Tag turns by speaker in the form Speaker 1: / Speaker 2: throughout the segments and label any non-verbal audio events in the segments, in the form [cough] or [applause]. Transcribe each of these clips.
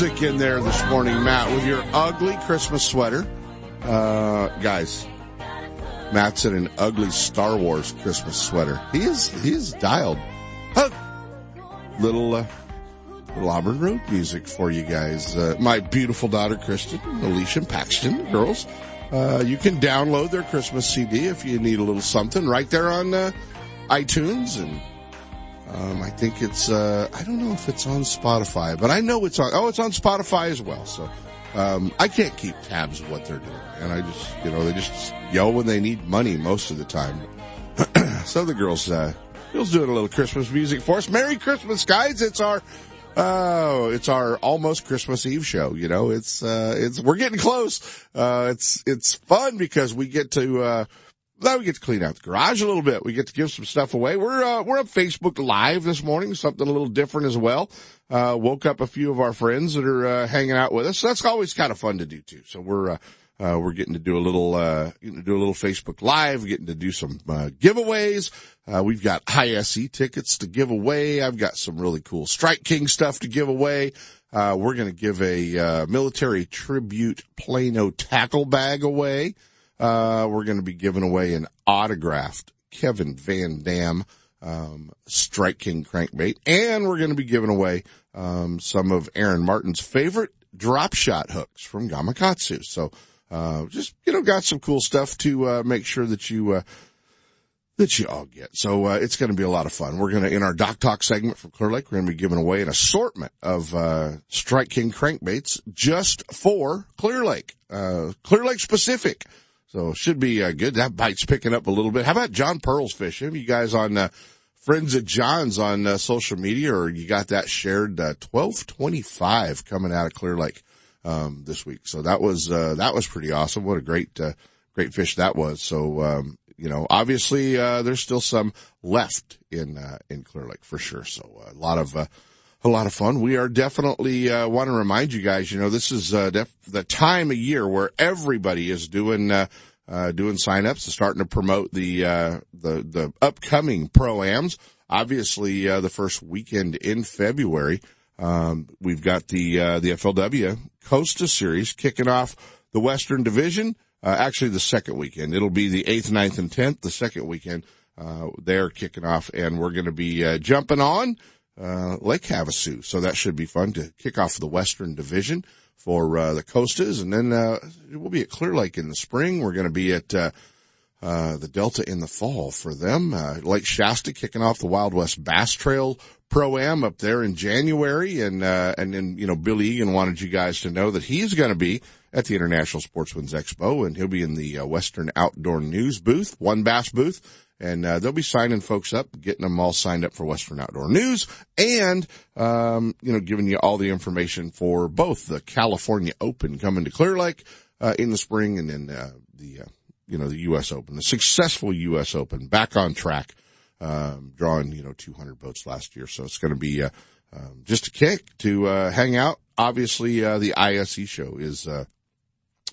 Speaker 1: Music in there this morning, Matt, with your ugly Christmas sweater. Uh, guys, Matt's in an ugly Star Wars Christmas sweater. He is, he is dialed. Huh. Little, uh, little Auburn Road music for you guys. Uh, my beautiful daughter, Kristen, Alicia and Paxton, girls. Uh, you can download their Christmas CD if you need a little something right there on, uh, iTunes and um, I think it's, uh, I don't know if it's on Spotify, but I know it's on, oh, it's on Spotify as well. So, um, I can't keep tabs of what they're doing. And I just, you know, they just yell when they need money most of the time. [clears throat] so the girls, uh, girls doing a little Christmas music for us. Merry Christmas, guys. It's our, Oh, it's our almost Christmas Eve show. You know, it's, uh, it's, we're getting close. Uh, it's, it's fun because we get to, uh, now we get to clean out the garage a little bit. We get to give some stuff away. We're, uh, we're on Facebook Live this morning, something a little different as well. Uh, woke up a few of our friends that are, uh, hanging out with us. So that's always kind of fun to do too. So we're, uh, uh, we're getting to do a little, uh, getting to do a little Facebook Live, getting to do some, uh, giveaways. Uh, we've got ISE tickets to give away. I've got some really cool Strike King stuff to give away. Uh, we're going to give a, uh, military tribute Plano tackle bag away. Uh, we're going to be giving away an autographed Kevin VanDam, um, Strike King crankbait. And we're going to be giving away, um, some of Aaron Martens' favorite drop shot hooks from Gamakatsu. So, uh, just, you know, got some cool stuff to, uh, make sure that you, uh, that you all get. So, uh, it's going to be a lot of fun. We're going to, in our Dock Talk segment from Clear Lake, we're going to be giving away an assortment of, uh, Strike King crankbaits just for Clear Lake, uh, Clear Lake specific. So should be uh, good. That bite's picking up a little bit. How about John Pearl's fish? Have you guys on, uh, friends at John's on uh, social media or you got that shared, uh, 1225 coming out of Clear Lake, um, this week. So that was, uh, that was pretty awesome. What a great, uh, great fish that was. So, um, you know, obviously, uh, there's still some left in, uh, in Clear Lake for sure. So uh, a lot of, uh, a lot of fun. We are definitely, uh, want to remind you guys, you know, this is, uh, def- the time of year where everybody is doing, uh, uh, doing signups and starting to promote the, uh, the, the upcoming pro-ams. Obviously, uh, the first weekend in February, um, we've got the, uh, the FLW Costa Series kicking off the Western Division. Uh, actually the second weekend. It'll be the 8th, 9th, and 10th, the second weekend. Uh, they're kicking off and we're going to be, uh, jumping on, uh, Lake Havasu. So that should be fun to kick off the Western Division for, uh, the Costas. And then, uh, we'll be at Clear Lake in the spring. We're going to be at, uh, uh, the Delta in the fall for them. Uh, Lake Shasta kicking off the Wild West Bass Trail Pro-Am up there in January. And, uh, and then, you know, Billy Egan wanted you guys to know that he's going to be at the International Sportsman's Expo and he'll be in the Western Outdoor News booth, one bass booth. And, uh, they'll be signing folks up, getting them all signed up for Western Outdoor News and, um, you know, giving you all the information for both the California Open coming to Clear Lake, uh, in the spring and then, uh, the, uh, you know, the U.S. Open, the successful U.S. Open back on track, um, drawing, you know, 200 boats last year. So it's going to be, uh, um, just a kick to, uh, hang out. Obviously, the ISE show is, uh,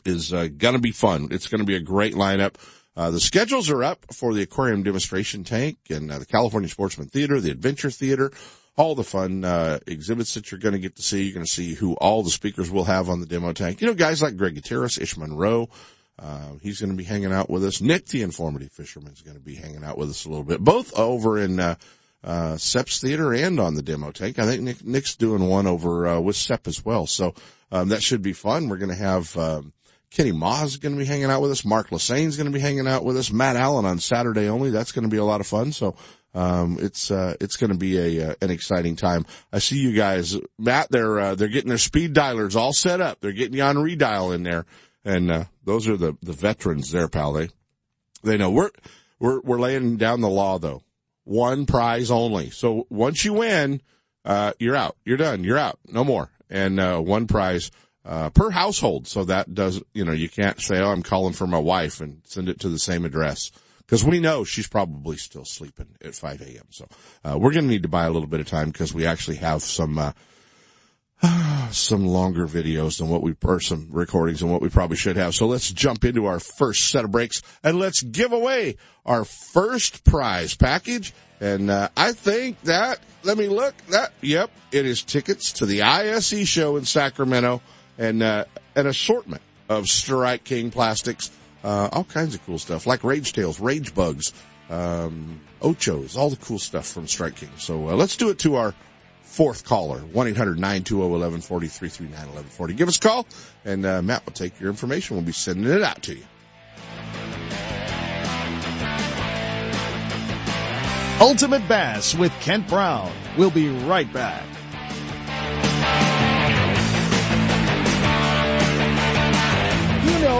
Speaker 1: is, uh, gonna be fun. It's gonna be a great lineup. Uh, the schedules are up for the aquarium demonstration tank and uh, the California Sportsman Theater, the Adventure Theater, all the fun, uh, exhibits that you're going to get to see. You're going to see who all the speakers will have on the demo tank. You know, guys like Greg Gutierrez, Ish Monroe, uh, he's going to be hanging out with us. Nick, the informative fisherman, is going to be hanging out with us a little bit, both over in, uh, uh, Sep's Theater and on the demo tank. I think Nick, Nick's doing one over, uh, with Sep as well. So, um, that should be fun. We're going to have, um, Kenny Moss is going to be hanging out with us. Mark Lassagne's going to be hanging out with us. Matt Allen on Saturday only. That's going to be a lot of fun. So, Um, it's, uh, it's going to be a, uh, an exciting time. I see you guys, Matt, they're, uh, they're getting their speed dialers all set up. They're getting you on redial in there. And, uh, those are the, the veterans there, pal. They, they know we're, we're, we're laying down the law though. One prize only. So once you win, uh, you're out. You're done. You're out. No more. And, uh, one prize, uh, per household. So that does, you know, you can't say, oh, I'm calling for my wife and send it to the same address. Cause we know she's probably still sleeping at 5 a.m. So, uh, we're going to need to buy a little bit of time because we actually have some, uh, [sighs] some longer videos than what we, or some recordings than what we probably should have. So let's jump into our first set of breaks and let's give away our first prize package. And, uh, I think that, let me look, that, yep, it is tickets to the ISE show in Sacramento and, uh, an assortment of Strike King plastics, uh, all kinds of cool stuff like Rage Tails, Rage Bugs, um, Ochos, all the cool stuff from Strike King. So, uh, let's do it to our, fourth caller, 1-800-920-1140, Give us a call, and uh, Matt will take your information. We'll be sending it out to you.
Speaker 2: Ultimate Bass with Kent Brown. We'll be right back.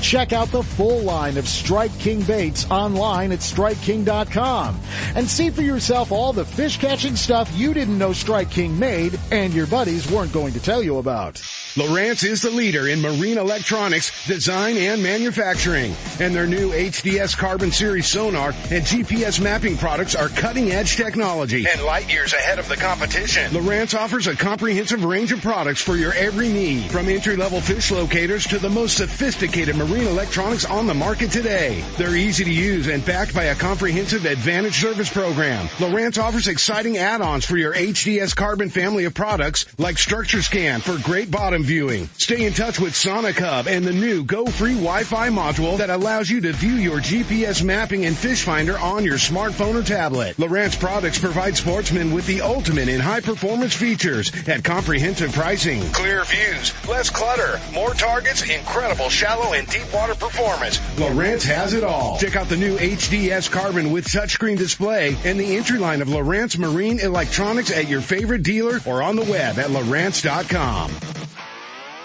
Speaker 2: Check out the full line of Strike King baits online at StrikeKing.com and see for yourself all the fish catching stuff you didn't know Strike King made and your buddies weren't going to tell you about.
Speaker 3: Lowrance is the leader in marine electronics, design, and manufacturing. And their new HDS Carbon Series sonar and GPS mapping products are cutting edge technology and light years ahead of the competition. Lowrance offers a comprehensive range of products for your every need, from entry level fish locators to the most sophisticated marine electronics on the market today. They're easy to use and backed by a comprehensive advantage service program. Lowrance offers exciting add-ons for your HDS Carbon family of products like Structure Scan for great bottom viewing. Stay in touch with Sonic Hub and the new Go Free Wi-Fi module that allows you to view your GPS mapping and fish finder on your smartphone or tablet. Lowrance products provide sportsmen with the ultimate in high performance features at comprehensive pricing. Clear views, less clutter, more targets, incredible shallow and deep water performance. Lowrance has it all. Check out the new HDS Carbon with touchscreen display and the entry line of Lowrance Marine Electronics at your favorite dealer or on the web at Lowrance.com.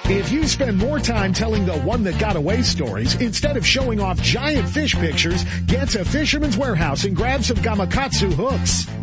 Speaker 2: If you spend more time telling the one that got away stories instead of showing off giant fish pictures, get to Fisherman's Warehouse and grab some Gamakatsu hooks.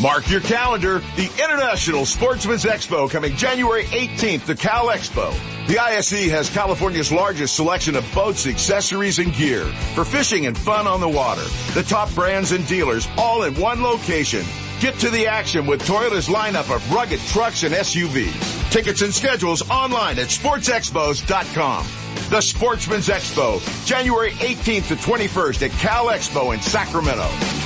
Speaker 4: Mark your calendar. The International Sportsman's Expo coming January 18th to Cal Expo. The ISE has California's largest selection of boats, accessories, and gear for fishing and fun on the water. The top brands and dealers all in one location. Get to the action with Toyota's lineup of rugged trucks and SUVs. Tickets and schedules online at sportsexpos.com. The Sportsman's Expo, January 18th to 21st at Cal Expo in Sacramento.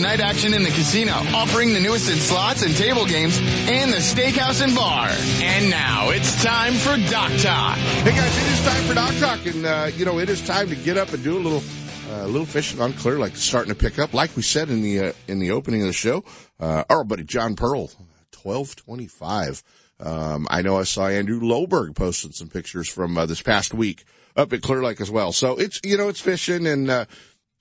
Speaker 5: night action in the casino, offering the newest in slots and table games, and the steakhouse and bar. And now it's time for Dock Talk.
Speaker 1: Hey guys, it is time for Dock Talk, and uh, you know it is time to get up and do a little, uh, little fishing on Clear Lake. Starting to pick up, like we said in the uh, in the opening of the show. Uh, our buddy John Pearl, twelve twenty five. Um, I know I saw Andrew Loberg posting some pictures from uh, this past week up at Clear Lake as well. So it's you know it's fishing and uh,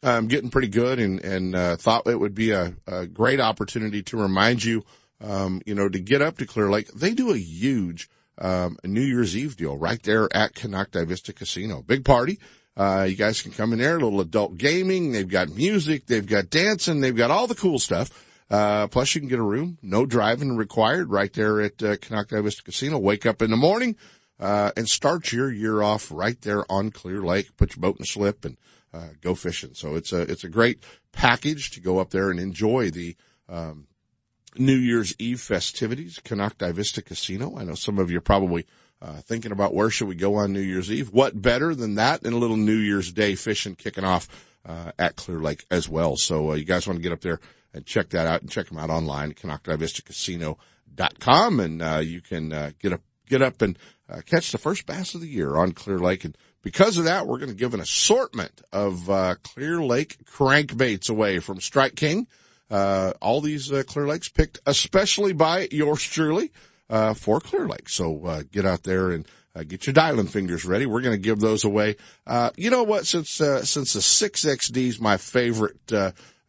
Speaker 1: um, getting pretty good, and and uh, thought it would be a, a great opportunity to remind you, um, you know, to get up to Clear Lake. They do a huge um, New Year's Eve deal right there at Konocti Vista Casino. Big party. Uh, you guys can come in there, a little adult gaming. They've got music, they've got dancing, they've got all the cool stuff. Uh, plus you can get a room, no driving required right there at, uh, Vista Casino. Wake up in the morning, uh, and start your year off right there on Clear Lake. Put your boat in slip and, uh, go fishing. So it's a, it's a great package to go up there and enjoy the, um, New Year's Eve festivities, Konocti Vista Casino. I know some of you are probably uh, thinking about where should we go on New Year's Eve. What better than that than a little New Year's Day fishing kicking off uh, at Clear Lake as well. So uh, you guys want to get up there and check that out and check them out online, at KonoctiVistaCasino.com, and uh, you can uh, get up get up and uh, catch the first bass of the year on Clear Lake. And because of that, we're going to give an assortment of uh, Clear Lake crankbaits away from Strike King. Uh, all these uh, Clear Lakes picked especially by yours truly uh, for Clear Lake. So uh, get out there and uh, get your dialing fingers ready. We're going to give those away. Uh, you know what? Since since the six XD is my favorite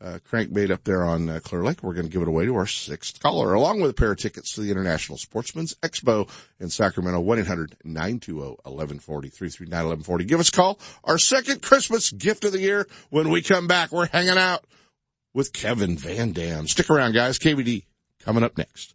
Speaker 1: uh, crankbait up there on uh, Clear Lake, we're going to give it away to our sixth caller, along with a pair of tickets to the International Sportsman's Expo in Sacramento. One 1140 339 1140 Give us a call. Our second Christmas gift of the year. When we come back, we're hanging out with Kevin VanDam. Stick around, guys. KVD coming up next.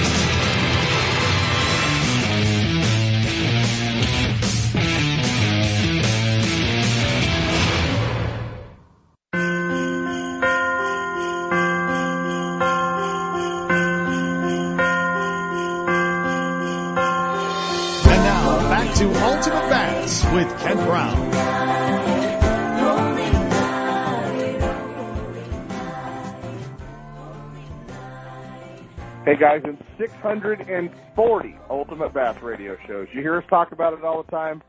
Speaker 2: with Kent Brown.
Speaker 6: Hey guys, in 640 Ultimate Bass radio shows, you hear us talk about it all the time.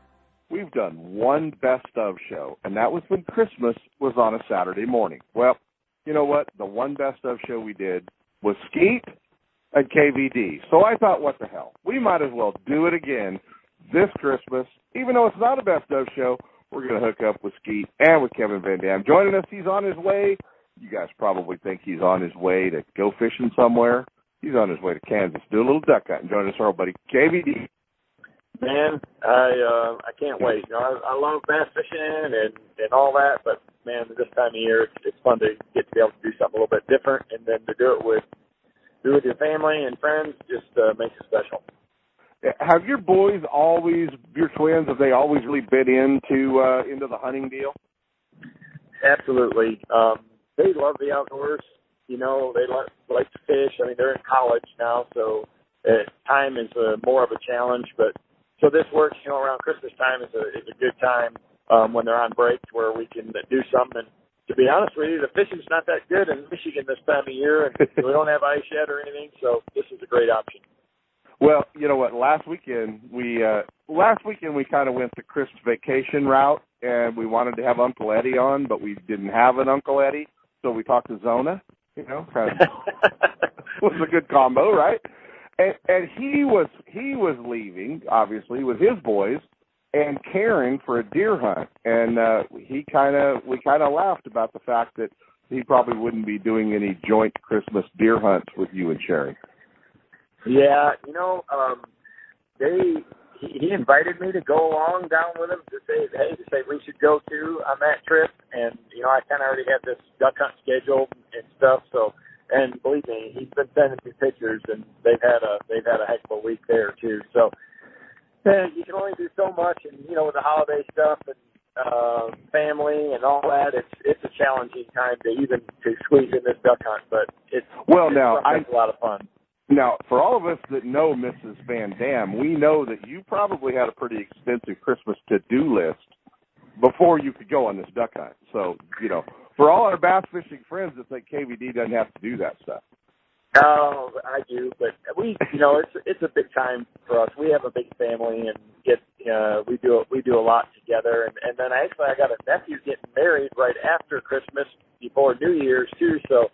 Speaker 6: We've done one best of show, and that was when Christmas was on a Saturday morning. Well, you know what? The one best of show we did was Skeet and KVD. So I thought, what the hell? We might as well do it again this Christmas. Even though it's not a best of show, we're going to hook up with Skeet and with Kevin VanDam. Joining us, he's on his way. You guys probably think he's on his way to go fishing somewhere. He's on his way to Kansas, do a little duck hunting. Join us, our buddy KVD.
Speaker 7: Man, I uh, I can't wait. You know, I, I love bass fishing and and all that, but man, this time of year it's, it's fun to get to be able to do something a little bit different, and then to do it with do it with your family and friends just uh, makes it special.
Speaker 6: Have your boys always, your twins, have they always really been into uh, into the hunting deal?
Speaker 7: Absolutely, um, they love the outdoors. You know, they like like to fish. I mean, they're in college now, so uh, time is uh, more of a challenge. But so this works. You know, around Christmas time is a is a good time um, when they're on break where we can do something. And to be honest with you, the fishing's not that good in Michigan this time of year, and [laughs] we don't have ice yet or anything. So this is a great option.
Speaker 6: Well, you know what? Last weekend we uh last weekend we kind of went the Christmas vacation route, and we wanted to have Uncle Eddie on, but we didn't have an Uncle Eddie, so we talked to Zona. You know, kind of [laughs] was a good combo, right? And and he was he was leaving, obviously, with his boys and caring for a deer hunt. And uh he kinda we kinda laughed about the fact that he probably wouldn't be doing any joint Christmas deer hunts with you and Sherry.
Speaker 7: Yeah, you know, um, they he, he invited me to go along down with him to say, hey, to say we should go too on that trip, and you know, I kind of already had this duck hunt scheduled and stuff. So, and believe me, he's been sending me pictures, and they've had a they've had a heck of a week there too. So, and you can only do so much, and you know, with the holiday stuff and uh, family and all that, it's it's a challenging time to even to squeeze in this duck hunt, but it's
Speaker 6: Well,
Speaker 7: it's
Speaker 6: now, I-
Speaker 7: a lot of fun.
Speaker 6: Now, for all of us that know Mrs. VanDam, we know that you probably had a pretty extensive Christmas to-do list before you could go on this duck hunt. So, you know, for all our bass fishing friends that think KVD doesn't have to do that stuff.
Speaker 7: Oh, I do, but we, you know, it's it's a big time for us. We have a big family, and get uh, we do we do a lot together. And and then actually, I got a nephew getting married right after Christmas, before New Year's too. So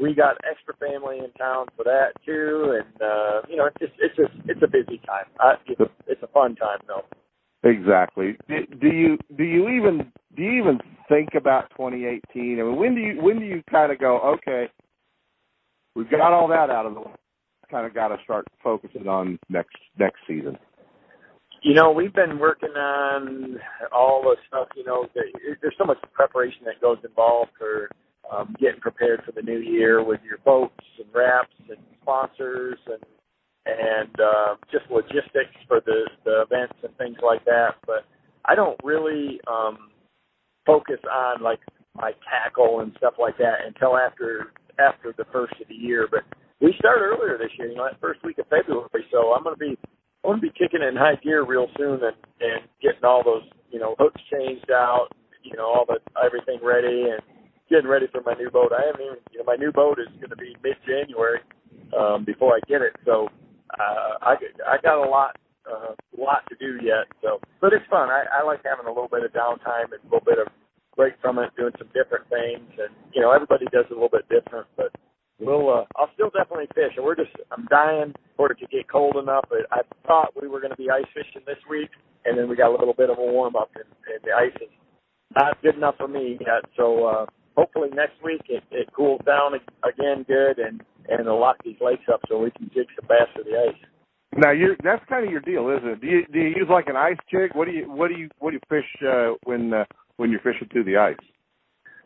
Speaker 7: we got extra family in town for that too. And uh, you know, it's just it's just it's a busy time. Uh, it's, it's a fun time though.
Speaker 6: Exactly. Do, do you do you even do you even think about 2018? I mean, when do you when do you kind of go, okay, we've got all that out of the way, kind of got to start focusing on next next season.
Speaker 7: You know, we've been working on all the stuff. You know, there's so much preparation that goes involved for um, getting prepared for the new year with your boats and wraps and sponsors and and uh, just logistics for the the events and things like that. But I don't really um, focus on like my tackle and stuff like that until after after the first of the year. But we start earlier this year, you know, that first week of February. So I'm going to be I'm going to be kicking in high gear real soon and and getting all those you know hooks changed out, you know, all the everything ready and getting ready for my new boat. I haven't even you know my new boat is going to be mid January um, before I get it. So uh, I I got a lot uh, lot to do yet. So, but it's fun. I, I like having a little bit of downtime and a little bit of break from it, doing some different things. And you know, everybody does a little bit different, but we'll. Uh, I'll still definitely fish. And we're just. I'm dying for it to get cold enough. But I thought we were going to be ice fishing this week, and then we got a little bit of a warm up, and, and the ice is not good enough for me yet. So uh, hopefully next week it, it cools down again good, and and it'll lock these lakes up so we can jig some bass to the ice.
Speaker 6: Now, you that's kind of your deal, isn't it? Do you do you use like an ice jig? What do you what do you what do you fish uh, when uh, when you're fishing through the ice?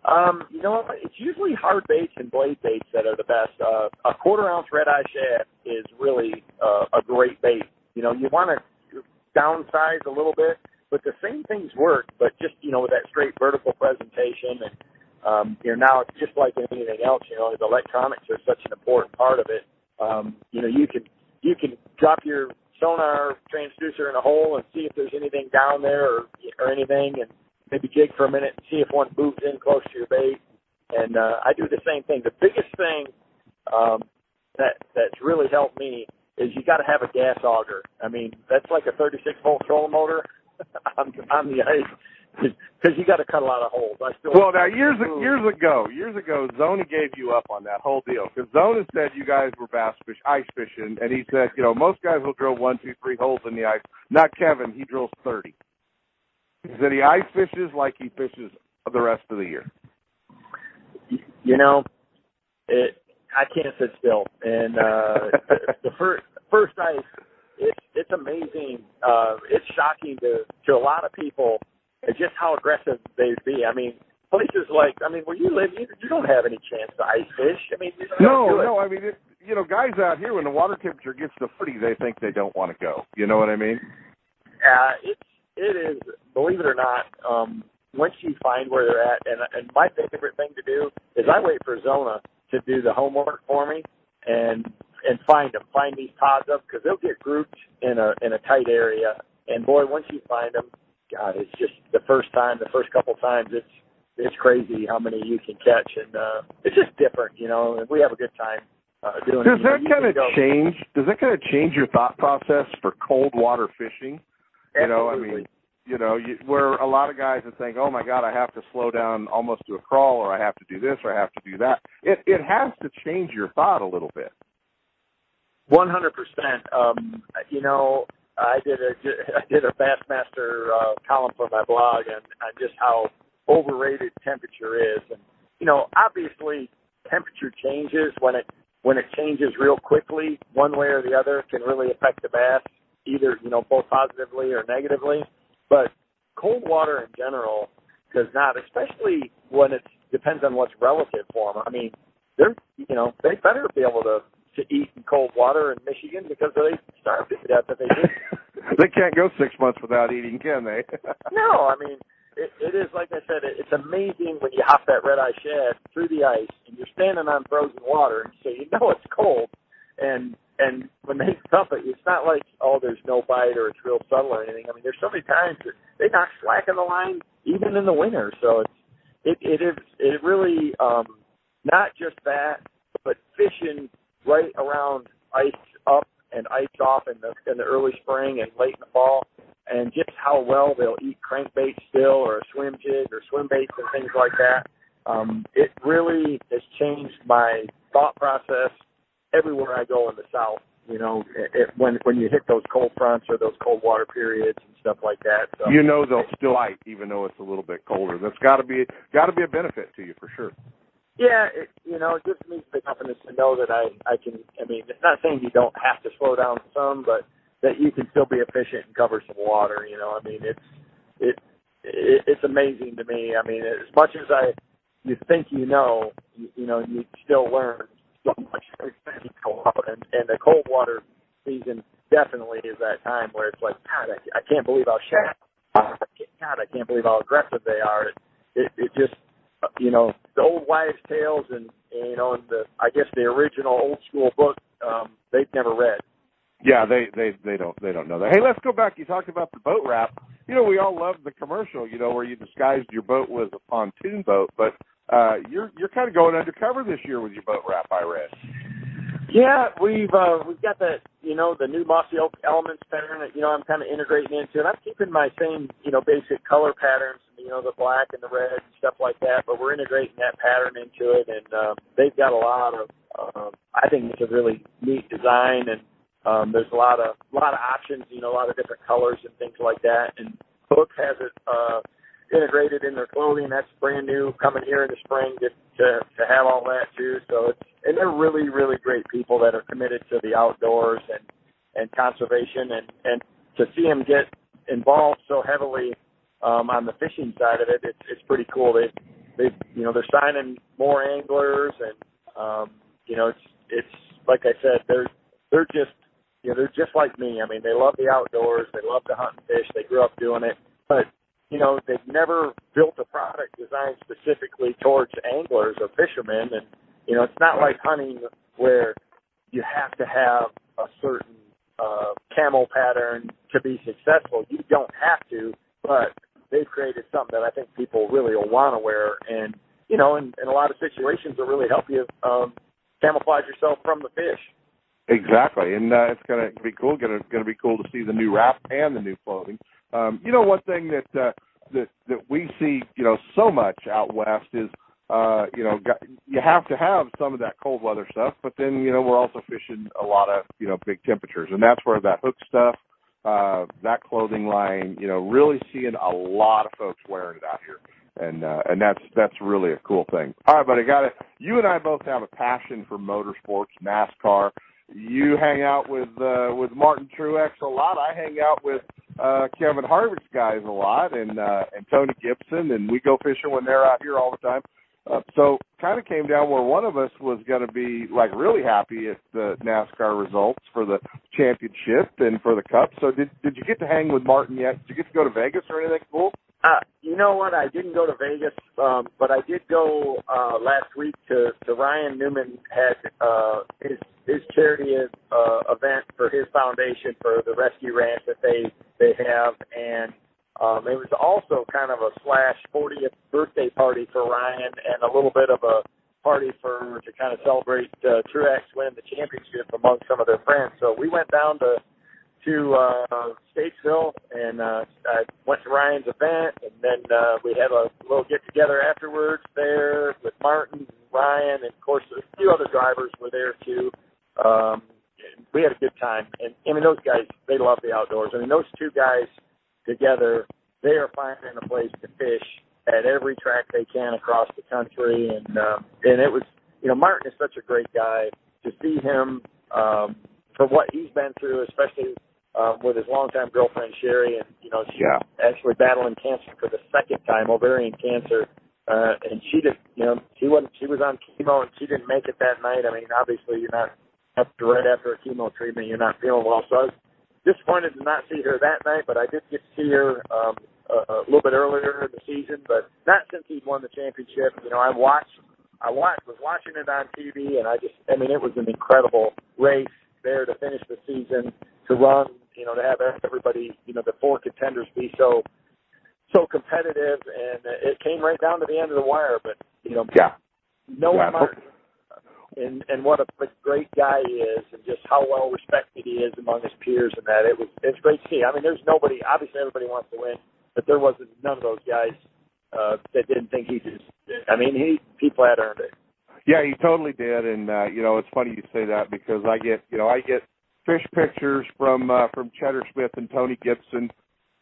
Speaker 7: Um, you know, it's usually hard baits and blade baits that are the best. Uh, a quarter ounce red eye shad is really uh, a great bait. You know, you want to downsize a little bit, but the same things work, but just you know with that straight vertical presentation and um, you know now it's just like anything else. You know, the electronics are such an important part of it. Um, you know, you can you can drop your sonar transducer in a hole and see if there's anything down there or or anything, and maybe jig for a minute and see if one moves in close to your bait. And uh, I do the same thing. The biggest thing um, that that's really helped me is you got to have a gas auger. I mean, that's like a 36 volt trolling motor [laughs] on, on the ice [laughs] because you got to cut a lot of holes. I still
Speaker 6: Well, now years years ago, years ago, Zona gave you up on that whole deal because Zona said you guys were bass fish, ice fishing, and he said, you know, most guys will drill one, two, three holes in the ice. Not Kevin. He drills thirty. He said he ice fishes like he fishes the rest of the year.
Speaker 7: you know, it. I can't sit still, and uh, the, the first first ice, it's it's amazing. Uh, it's shocking to to a lot of people, uh, just how aggressive they'd be. I mean, places like I mean, where you live, you, you don't have any chance to ice fish. I mean,
Speaker 6: No, no. I mean, it, you know, guys out here when the water temperature gets to forty, they think they don't want to go. You know what I mean?
Speaker 7: Uh, it's it is believe it or not. Um, once you find where they're at, and and my favorite thing to do is I wait for Zona to do the homework for me and and find them, find these pods up because they'll get grouped in a in a tight area. And boy, once you find them, God, it's just the first time, the first couple times, it's it's crazy how many you can catch, and uh, it's just different, you know. And we have a good time uh, doing
Speaker 6: Does
Speaker 7: it. Know,
Speaker 6: that kind of
Speaker 7: go-
Speaker 6: change? Does that kind of change your thought process for cold water fishing? You know, I
Speaker 7: Absolutely.
Speaker 6: mean, you know, you, where a lot of guys are saying, "Oh my God, I have to slow down almost to a crawl, or I have to do this, or I have to do that." It it has to change your thought a little bit.
Speaker 7: One hundred percent. Um, you know, I did a I did a Bassmaster uh, column for my blog on, on just how overrated temperature is, and you know, obviously temperature changes when it when it changes real quickly, one way or the other can really affect the bass, either you know both positively or negatively. But cold water in general does not, especially when it depends on what's relative for them. I mean, they're you know they better be able to to eat in cold water in Michigan because they starve to death if they do. [laughs]
Speaker 6: they can't go six months without eating, can they? [laughs]
Speaker 7: no, I mean it, it is like I said. It, it's amazing when you hop that red eye shad through the ice and you're standing on frozen water, and so you know it's cold. And and when they [laughs] dump it, it's not like oh, there's no bite or it's real subtle or anything. I mean, there's so many times that they knock slack in the line even in the winter. So it's it it is it really um not just that, but fishing right around ice up and ice off in the in the early spring and late in the fall, and just how well they'll eat crankbait still or a swim jig or swim baits and things like that. Um, it really has changed my thought process everywhere I go in the South. You know, it, when when you hit those cold fronts or those cold water periods and stuff like that. So.
Speaker 6: You know they'll still bite even though it's a little bit colder. That's got to be got to be a benefit to you for sure.
Speaker 7: Yeah, it, you know, it gives me the confidence to know that I I can. I mean, it's not saying you don't have to slow down some, but that you can still be efficient and cover some water. You know, I mean, it's it, it it's amazing to me. I mean, as much as I you think you know, you, you know, you still learn so much every go out. And and the cold water season definitely is that time where it's like, God, I, I can't believe how sharp. God, I can't believe how aggressive they are. It it, it just you know the old wives' tales and, and you know and the I guess the original old school book um, they've never read.
Speaker 6: Yeah, they they they don't they don't know that. Hey, let's go back. You talked about the boat wrap. You know, we all love the commercial. You know, where you disguised your boat was a pontoon boat, but uh, you're you're kind of going undercover this year with your boat wrap. I read.
Speaker 7: Yeah, we've uh, we've got the you know the new mossy oak elements pattern that you know I'm kind of integrating into, and I'm keeping my same you know basic color patterns, you know the black and the red and stuff like that. But we're integrating that pattern into it, and um, they've got a lot of. Um, I think it's a really neat design, and um, there's a lot of a lot of options, you know, a lot of different colors and things like that. And Huk has it uh, integrated in their clothing. That's brand new, coming here in the spring to to, to have all that too. So it's and they're really really great people that are committed to the outdoors and and conservation and and to see them get involved so heavily um, on the fishing side of it, it's it's pretty cool. They they you know they're signing more anglers and um, you know it's it's like I said they're they're just you know they're just like me. I mean they love the outdoors, they love to hunt and fish, they grew up doing it, but you know they've never built a product designed specifically towards anglers or fishermen, and you know it's not like hunting where you have to have a certain uh, camel pattern to be successful. You don't have to, but they've created something that I think people really will want to wear, and you know, in, in a lot of situations, will really help you um, camouflage yourself from the fish.
Speaker 6: Exactly, and uh, it's gonna be cool. Gonna gonna be cool to see the new wrap and the new clothing. Um, you know, one thing that uh, that that we see, you know, so much out west is, uh, you know, you have to have some of that cold weather stuff, but then you know we're also fishing a lot of you know big temperatures, and that's where that Huk stuff, uh, that clothing line, you know, really seeing a lot of folks wearing it out here. And uh, and that's that's really a cool thing. All right, but I got it. You and I both have a passion for motorsports, NASCAR you hang out with uh, with Martin Truex a lot. I hang out with uh, Kevin Harvick's guys a lot, and uh, and Tony Gibson, and we go fishing when they're out here all the time. Uh, so kind of came down where one of us was going to be like really happy at the NASCAR results for the championship and for the Cup. So did did you get to hang with Martin yet? Did you get to go to Vegas or anything cool?
Speaker 7: Uh, you know what? I didn't go to Vegas, um, but I did go uh, last week to, to Ryan Newman had uh, his his charity uh, event for his foundation for the rescue ranch that they they have, and um, it was also kind of a slash 40th birthday party for Ryan and a little bit of a party for to kind of celebrate uh, Truex winning the championship among some of their friends. So we went down to to uh, Statesville and uh, I went to Ryan's event, and then uh, we had a little get together afterwards there with Martin, Ryan, and of course a few other drivers were there too. Um, we had a good time. And I mean, those guys, they love the outdoors. I mean, those two guys together, they are finding a place to fish at every track they can across the country. And um, and it was, you know, Martin is such a great guy. To see him um, for what he's been through, especially um, with his longtime girlfriend Sherry, and you know, she's
Speaker 6: Yeah.
Speaker 7: actually battling cancer for the second time, ovarian cancer. Uh, and she just, you know, she wasn't, she was on chemo and she didn't make it that night. I mean, obviously you're not after right after a chemo treatment, you're not feeling well. So I was disappointed to not see her that night, but I did get to see her um, a, a little bit earlier in the season, but not since he'd won the championship. You know, I watched, I watched, was watching it on TV, and I just, I mean, it was an incredible race there to finish the season, to run, you know, to have everybody, you know, the four contenders be so, so competitive, and it came right down to the end of the wire. But you know,
Speaker 6: Yeah.
Speaker 7: no
Speaker 6: Yeah.
Speaker 7: Martin and and what a great guy he is, and just how well respected he is among his peers, and that it was it's great to see. I mean, there's nobody. Obviously, everybody wants to win, but there wasn't none of those guys uh, that didn't think he just. I mean, he he flat earned it.
Speaker 6: Yeah, he totally did, and uh, you know it's funny you say that because I get you know I get fish pictures from uh, from Cheddar Smith and Tony Gibson,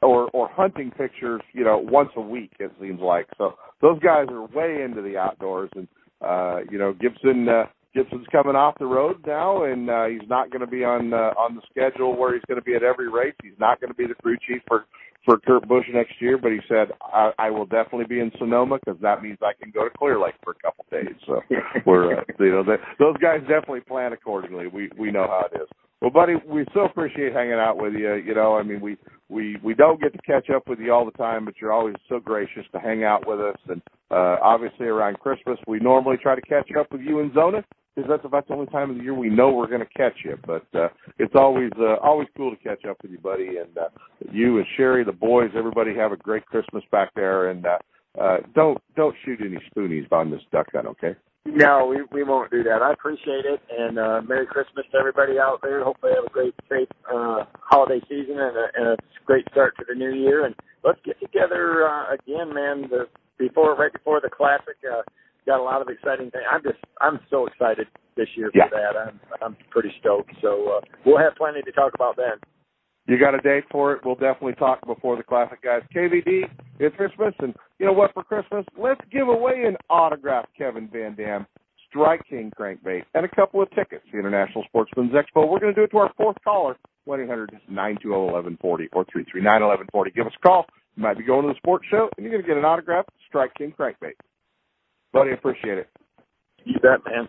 Speaker 6: or or hunting pictures you know once a week it seems like. So those guys are way into the outdoors, and uh, you know Gibson uh, Gibson's coming off the road now, and uh, he's not going to be on uh, on the schedule where he's going to be at every race. He's not going to be the crew chief for for Kurt Busch next year, but he said I, I will definitely be in Sonoma because that means I can go to Clear Lake for a couple days. So we're uh, [laughs] you know they, those guys definitely plan accordingly. We we know how it is. Well, buddy, we so appreciate hanging out with you. You know, I mean, we we we don't get to catch up with you all the time, but you're always so gracious to hang out with us. And uh, obviously, around Christmas, we normally try to catch up with you in Zona because that's about the only time of the year we know we're going to catch you. But uh, it's always uh, always cool to catch up with you, buddy. And uh, you and Sherry, the boys, everybody have a great Christmas back there. And uh, uh, don't don't shoot any spoonies on this duck hunt, okay?
Speaker 7: No, we we won't do that. I appreciate it, and uh, Merry Christmas to everybody out there. Hopefully, have a great, safe uh, holiday season and a, and a great start to the new year. And let's get together uh, again, man. The, before right before the classic, uh, got a lot of exciting things. I'm just I'm so excited this year for
Speaker 6: Yeah.
Speaker 7: that. I'm I'm pretty stoked. So uh, we'll have plenty to talk about then.
Speaker 6: You got a date for it? We'll definitely talk before the classic, guys. KVD, it's Christmas, and you know what? For Christmas, let's give away an autographed Kevin VanDam Strike King crankbait and a couple of tickets to the International Sportsman's Expo. We're going to do it to our fourth caller, one eight hundred nine two zero eleven forty or three three nine eleven forty. Give us a call. You might be going to the sports show, and you're going to get an autograph Strike King crankbait. Buddy, appreciate it.
Speaker 7: You bet, man.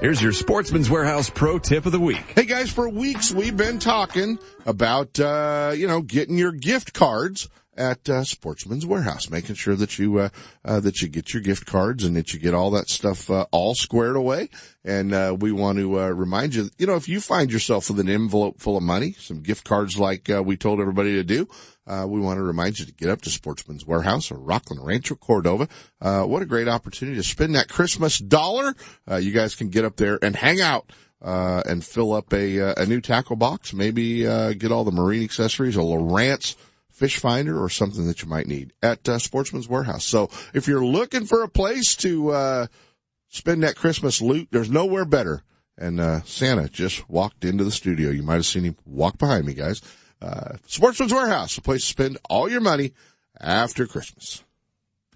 Speaker 8: here's your Sportsman's Warehouse Pro Tip of the Week.
Speaker 1: Hey guys, for weeks we've been talking about, uh, you know, getting your gift cards at uh, Sportsman's Warehouse, making sure that you uh, uh, that you get your gift cards and that you get all that stuff uh, all squared away. And uh, we want to uh, remind you, you know, if you find yourself with an envelope full of money, some gift cards like we told everybody to do, uh, we want to remind you to get up to Sportsman's Warehouse or Rocklin Rancho Cordova. Uh, what a great opportunity to spend that Christmas dollar. You guys can get up there and hang out uh, and fill up a uh, a new tackle box. Maybe uh, get all the marine accessories, a Lowrance fish finder, or something that you might need at uh, Sportsman's Warehouse. So if you're looking for a place to uh, spend that Christmas loot, there's nowhere better. And uh, Santa just walked into the studio. You might have seen him walk behind me, guys. Uh, Sportsman's Warehouse, a place to spend all your money after Christmas.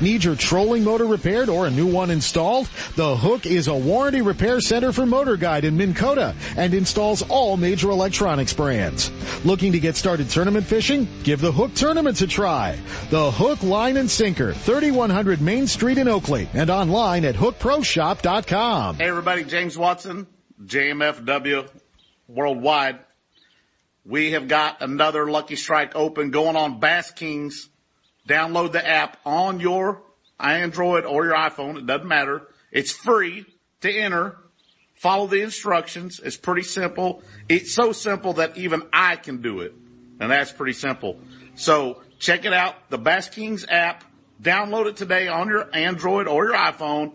Speaker 2: Need your trolling motor repaired or a new one installed? The Hook is a warranty repair center for Motor Guide in Minn Kota and installs all major electronics brands. Looking to get started tournament fishing? Give the Hook Tournaments a try. The Hook Line and Sinker, 3100 Main Street in Oakley and online at hookproshop.com.
Speaker 9: Hey everybody, James Watson, JMFW Worldwide. We have got another Lucky Strike open going on Bass Kings. Download the app on your Android or your iPhone. It doesn't matter. It's free to enter. Follow the instructions. It's pretty simple. It's so simple that even I can do it. And that's pretty simple. So check it out. The Bass Kings app. Download it today on your Android or your iPhone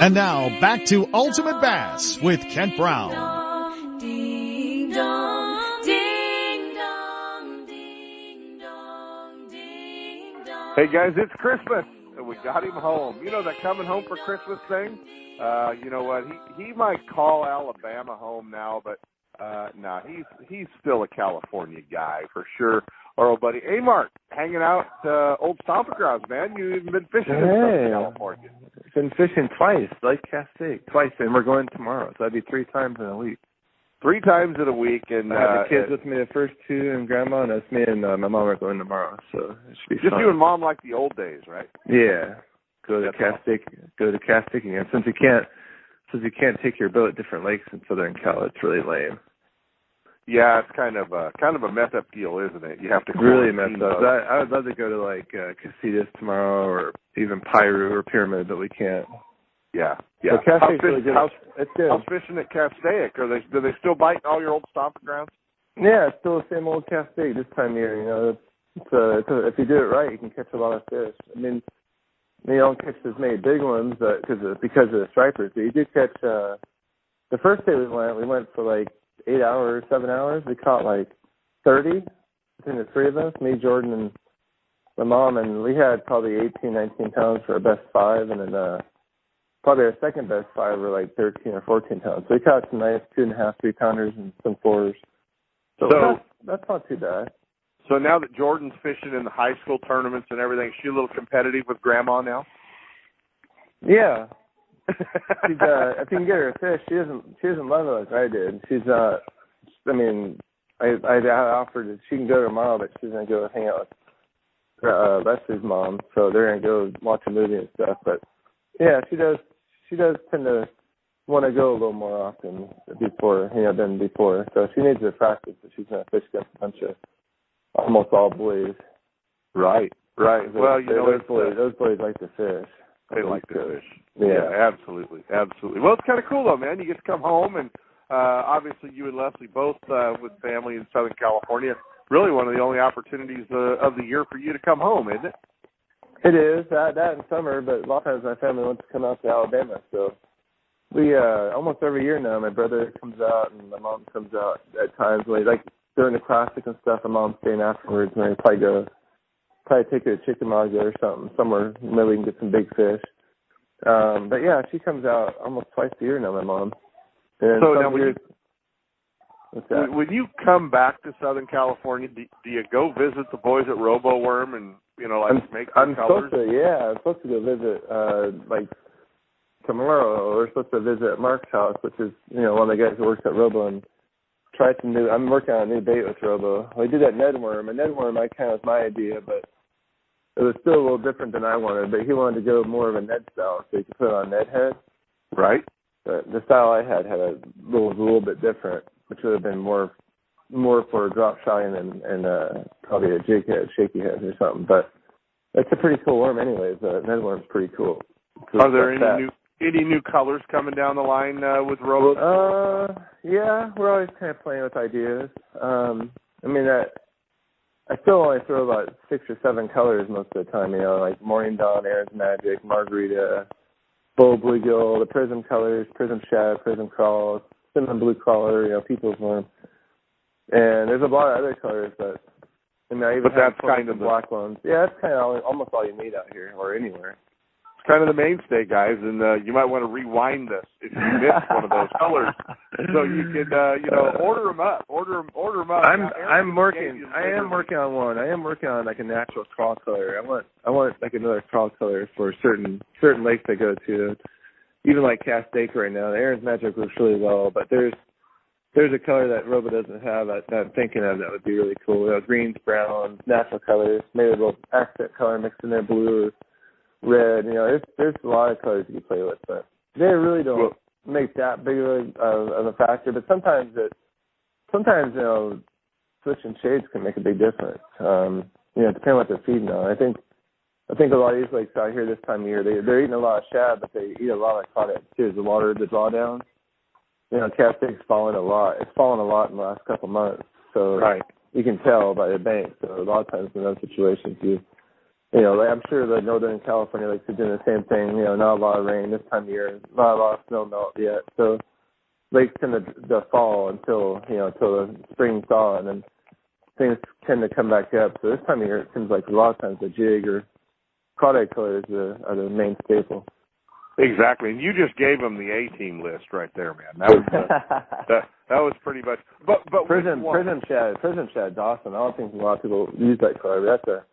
Speaker 2: And now back to Ultimate Bass with Kent Brown.
Speaker 6: Hey guys, it's Christmas and we got him home. You know that coming home for Christmas thing? Uh, you know what? He he might call Alabama home now, but uh no, he's he's still a California guy for sure. Our old buddy A-Mart hanging out uh old stomping grounds, man. You've been fishing in
Speaker 10: Hey.
Speaker 6: Southern California.
Speaker 10: Been fishing twice, Lake Castaic, twice, and we're going tomorrow. So that'd be three times in a week.
Speaker 6: Three times in a week and
Speaker 10: I have
Speaker 6: uh
Speaker 10: the kids with me the first two, and Grandma, and that's me and uh, my mom are going tomorrow. So it should be
Speaker 6: just
Speaker 10: fun.
Speaker 6: you and mom like the old days, right?
Speaker 10: Yeah, go to Castaic, go to Castaic again. Since you can't, since you can't take your boat at different lakes in Southern Cal, it's really lame.
Speaker 6: Yeah, it's kind of a kind of a messed up deal, isn't it? You have to
Speaker 10: Really messed up. I, I would love to go to like uh, Casitas tomorrow, or even Piru or Pyramid, but we can't.
Speaker 6: Yeah, yeah.
Speaker 10: But Castaic's
Speaker 6: how's,
Speaker 10: really good.
Speaker 6: how's,
Speaker 10: It's good.
Speaker 6: how's fishing at Castaic? Are they do they still bite all your old stomping grounds?
Speaker 10: Yeah, it's still the same old Castaic this time of year. You know, it's, it's, uh, it's a, if you do it right, you can catch a lot of fish. I mean, you don't catch as many big ones uh, cause of, because of the stripers, but you do catch. uh The first day we went, we went for like eight hours, seven hours. We caught like thirty between the three of us, me, Jordan, and my mom, and we had probably 18, 19 pounds for our best five, and then uh, probably our second best five were like 13 or 14 pounds. So we caught some nice two and a half, three pounders and some fours. So,
Speaker 6: So-
Speaker 10: that's, that's not too bad.
Speaker 6: So now that Jordan's fishing in the high school tournaments and everything, is she a little competitive with grandma now?
Speaker 10: Yeah. She's uh if you can get her a fish, she doesn't she doesn't love it like I did. She's uh I mean I I, I offered that she can go tomorrow but she's gonna go hang out with uh Leslie's mom, so they're gonna go watch a movie and stuff. But yeah, she does she does tend to want to go a little more often before you know than before. So she needs to practice but she's gonna fish against a bunch of almost all boys.
Speaker 6: Right, right. Well, you know,
Speaker 10: those boys
Speaker 6: uh,
Speaker 10: those boys like to fish.
Speaker 6: They like to fish.
Speaker 10: Yeah.
Speaker 6: absolutely, absolutely. Well, it's kind of cool though, man. You get to come home, and uh obviously you and Leslie both uh, with family in Southern California. Really, one of the only opportunities uh, of the year for you to come home, isn't it?
Speaker 10: It is that that in summer, but a lot of times my family wants to come out to Alabama, so we uh almost every year now. My brother comes out and my mom comes out at times when like during the classic and stuff. My mom's staying afterwards, and I probably go probably take her to Chickamauga or something somewhere. Maybe we can get some big fish. Um, but yeah, she comes out almost twice a year now. My mom. And
Speaker 6: So now when you-
Speaker 10: years, what's?
Speaker 6: When, you come back to Southern California, do, do you go visit the boys at Robo Worm and you know like
Speaker 10: I'm,
Speaker 6: make some
Speaker 10: I'm
Speaker 6: colors?
Speaker 10: supposed to, yeah, I'm supposed to go visit, uh, like tomorrow. We're supposed to visit Mark's house, which is, you know, one of the guys who works at Robo and try some new, I'm working on a new bait with Robo. We did that Ned worm, and Ned worm, I kind of was my idea, but it was still a little different than I wanted, but he wanted to go more of a Ned style, so you could put it on Ned head.
Speaker 6: Right.
Speaker 10: But the style I had had a little, a little bit different, which would have been more, more for drop shot and, and, uh, probably a jig head, shaky head or something, but it's a pretty cool worm, anyways. Uh, Ned worm's pretty cool.
Speaker 6: Are there any
Speaker 10: That-
Speaker 6: new any new colors coming down the line uh, with Robo?
Speaker 10: Uh, yeah, we're always kind of playing with ideas. Um, I mean, that I still only throw about six or seven colors most of the time. You know, like Morning Dawn, Aaron's Magic, Margarita, Bold Bluegill, the Prism colors, Prism Shad, Prism Crawl, Cinnamon Blue Crawler, you know, People's Worm, and there's a lot of other colors, but I mean, I even
Speaker 6: But
Speaker 10: have
Speaker 6: that's kind of the-
Speaker 10: black ones. Yeah, that's kind of all, almost all you need out here or anywhere.
Speaker 6: Kind of the mainstay, guys, and uh, you might want to rewind this if you missed one of those colors, so you can uh, you know order them up, order them, order them up.
Speaker 10: I'm
Speaker 6: Now,
Speaker 10: I'm working. I am working on one. I am working on like a natural crawl color. I want I want like another crawl color for certain certain lakes I go to. Even like Cast Lake right now, Aaron's Magic looks really well, but there's there's a color that Robo doesn't have that, that I'm thinking of that would be really cool. You know, greens, browns, natural colors, maybe a little accent color mixed in there, blue or red. You know, there's there's a lot of colors you can play with, but they really don't make that big of a, of a factor. But sometimes it sometimes you know switching shades can make a big difference. Um, you know, depending on what they're feeding on. I think I think a lot of these lakes out here this time of year they they're eating a lot of shad, but they eat a lot of crawdad too. The water, the drawdown. You know, Cast fallen a lot. It's fallen a lot in the last couple months. So
Speaker 6: Right.
Speaker 10: you can tell by the bank. So a lot of times in those situations, you you know, like I'm sure the Northern California lakes are doing the same thing. You know, not a lot of rain this time of year, not a lot of snow melt yet. So lakes tend to, to fall until you know until the spring thaw, and then things tend to come back up. So this time of year, it seems like a lot of times the jig or crawdad colors are, are the main staple.
Speaker 6: Exactly, and you just gave them the A team list right there, man. That was uh, [laughs] that that was pretty much. But but
Speaker 10: Prism? Prism Shad Prism Shad's awesome. I don't think a lot of people use that color, but that's a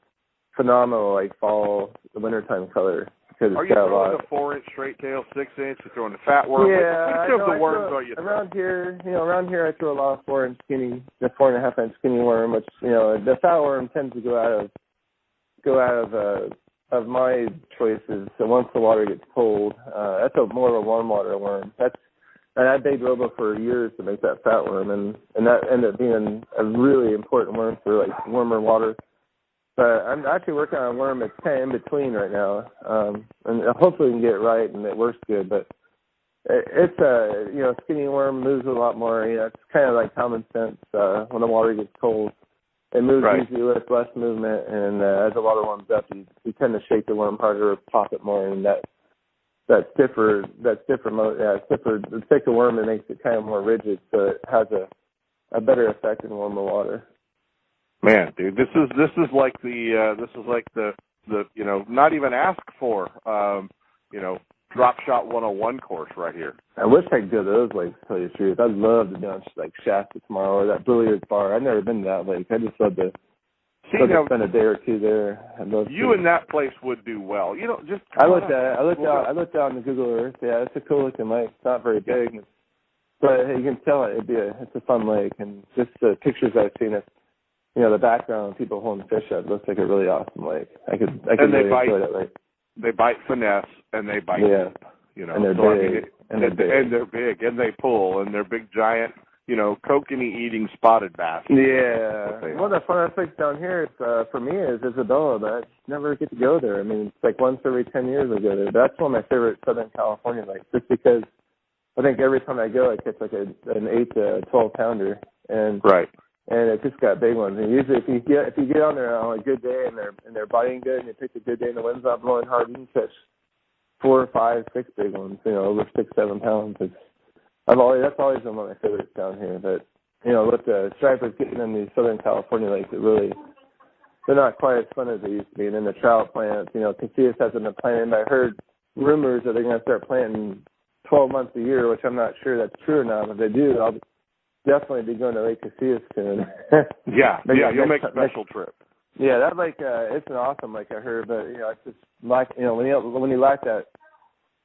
Speaker 10: phenomenal like fall wintertime color because it's
Speaker 6: Are you
Speaker 10: got a
Speaker 6: throwing
Speaker 10: lot.
Speaker 6: the four inch straight tail, six inch? You're throwing the fat worm. Which-
Speaker 10: Yeah, [laughs]
Speaker 6: which,
Speaker 10: I
Speaker 6: of
Speaker 10: know,
Speaker 6: the worms
Speaker 10: throw-
Speaker 6: are you throwing?
Speaker 10: around here? You know, around here I throw a lot of four inch skinny, the four and a half inch skinny worm, which you know the fat worm tends to go out of go out of uh, of my choices. So once the water gets cold, uh, that's a more of a warm water worm. That's and I begged Robo for years to make that fat worm, and and that ended up being a really important worm for like warmer water. But I'm actually working on a worm that's kind of in between right now, um, and hopefully we can get it right and it works good. But it- it's a you know skinny worm moves a lot more. You know, it's kind of like common sense. Uh, when the water gets cold, it moves
Speaker 6: Right.
Speaker 10: easily with less movement, and uh, as the water warms up, you, you tend to shake the worm harder, or pop it more, and that that stiffer that stiffer mo- yeah, stiffer the thicker worm it makes it kind of more rigid, so it has a a better effect in warmer water.
Speaker 6: Man, dude, this is this is like the uh, this is like the the you know not even asked for um, you know drop shot 101 course right here.
Speaker 10: I wish I could go to those lakes. To tell you the truth, I'd love to go like Shasta tomorrow or that Bullards Bar. I've never been to that lake. I just love to,
Speaker 6: See,
Speaker 10: love to
Speaker 6: now,
Speaker 10: spend a day or two there. I'd love
Speaker 6: you
Speaker 10: to.
Speaker 6: and that place would do well. You know, just
Speaker 10: I looked at it. I looked out. I looked out on the Google Earth. Yeah, it's a cool looking lake. It's not very big, but you can tell it. It'd be a. It's a fun lake, and just the pictures I've seen, it. You know, the background, people holding fish up, looks like a really awesome lake. I could. I could
Speaker 6: And they
Speaker 10: really
Speaker 6: bite.
Speaker 10: enjoy that lake.
Speaker 6: They bite finesse and they bite
Speaker 10: Yeah.
Speaker 6: You know,
Speaker 10: And they're
Speaker 6: so I
Speaker 10: big.
Speaker 6: mean, it-
Speaker 10: And they're big.
Speaker 6: and they're big and they pull and they're big giant. You know, kokanee eating spotted bass.
Speaker 10: Yeah. One of the funnest things down here is, uh, for me is Isabella, but I never get to go there. I mean, it's like once every 10 years I go there. That's one of my favorite Southern California lakes, just because I think every time I go, I catch like a, an 8 to 12 pounder. And,
Speaker 6: Right.
Speaker 10: And it's just got big ones. And usually if you get, if you get on there on a good day and they're, and they're biting good and you pick a good day and the wind's not blowing hard, you can catch four, five, six big ones, you know, over six, seven pounds. It's, I've always, that's always been one of my favorites down here, but you know, with the stripers getting in these Southern California lakes, it really they're not quite as fun as they used to be. And then the trout plants, you know, Casitas hasn't been planting. I heard rumors that they're going to start planting 12 months a year, which I'm not sure that's true or not. If they do, I'll definitely be going to Lake Casitas soon. [laughs]
Speaker 6: Yeah, [laughs]
Speaker 10: Maybe
Speaker 6: yeah, you'll make
Speaker 10: a
Speaker 6: special trip.
Speaker 10: yeah, that like uh, it's an awesome lake I heard, but you know, it's just like you know when you when you lack that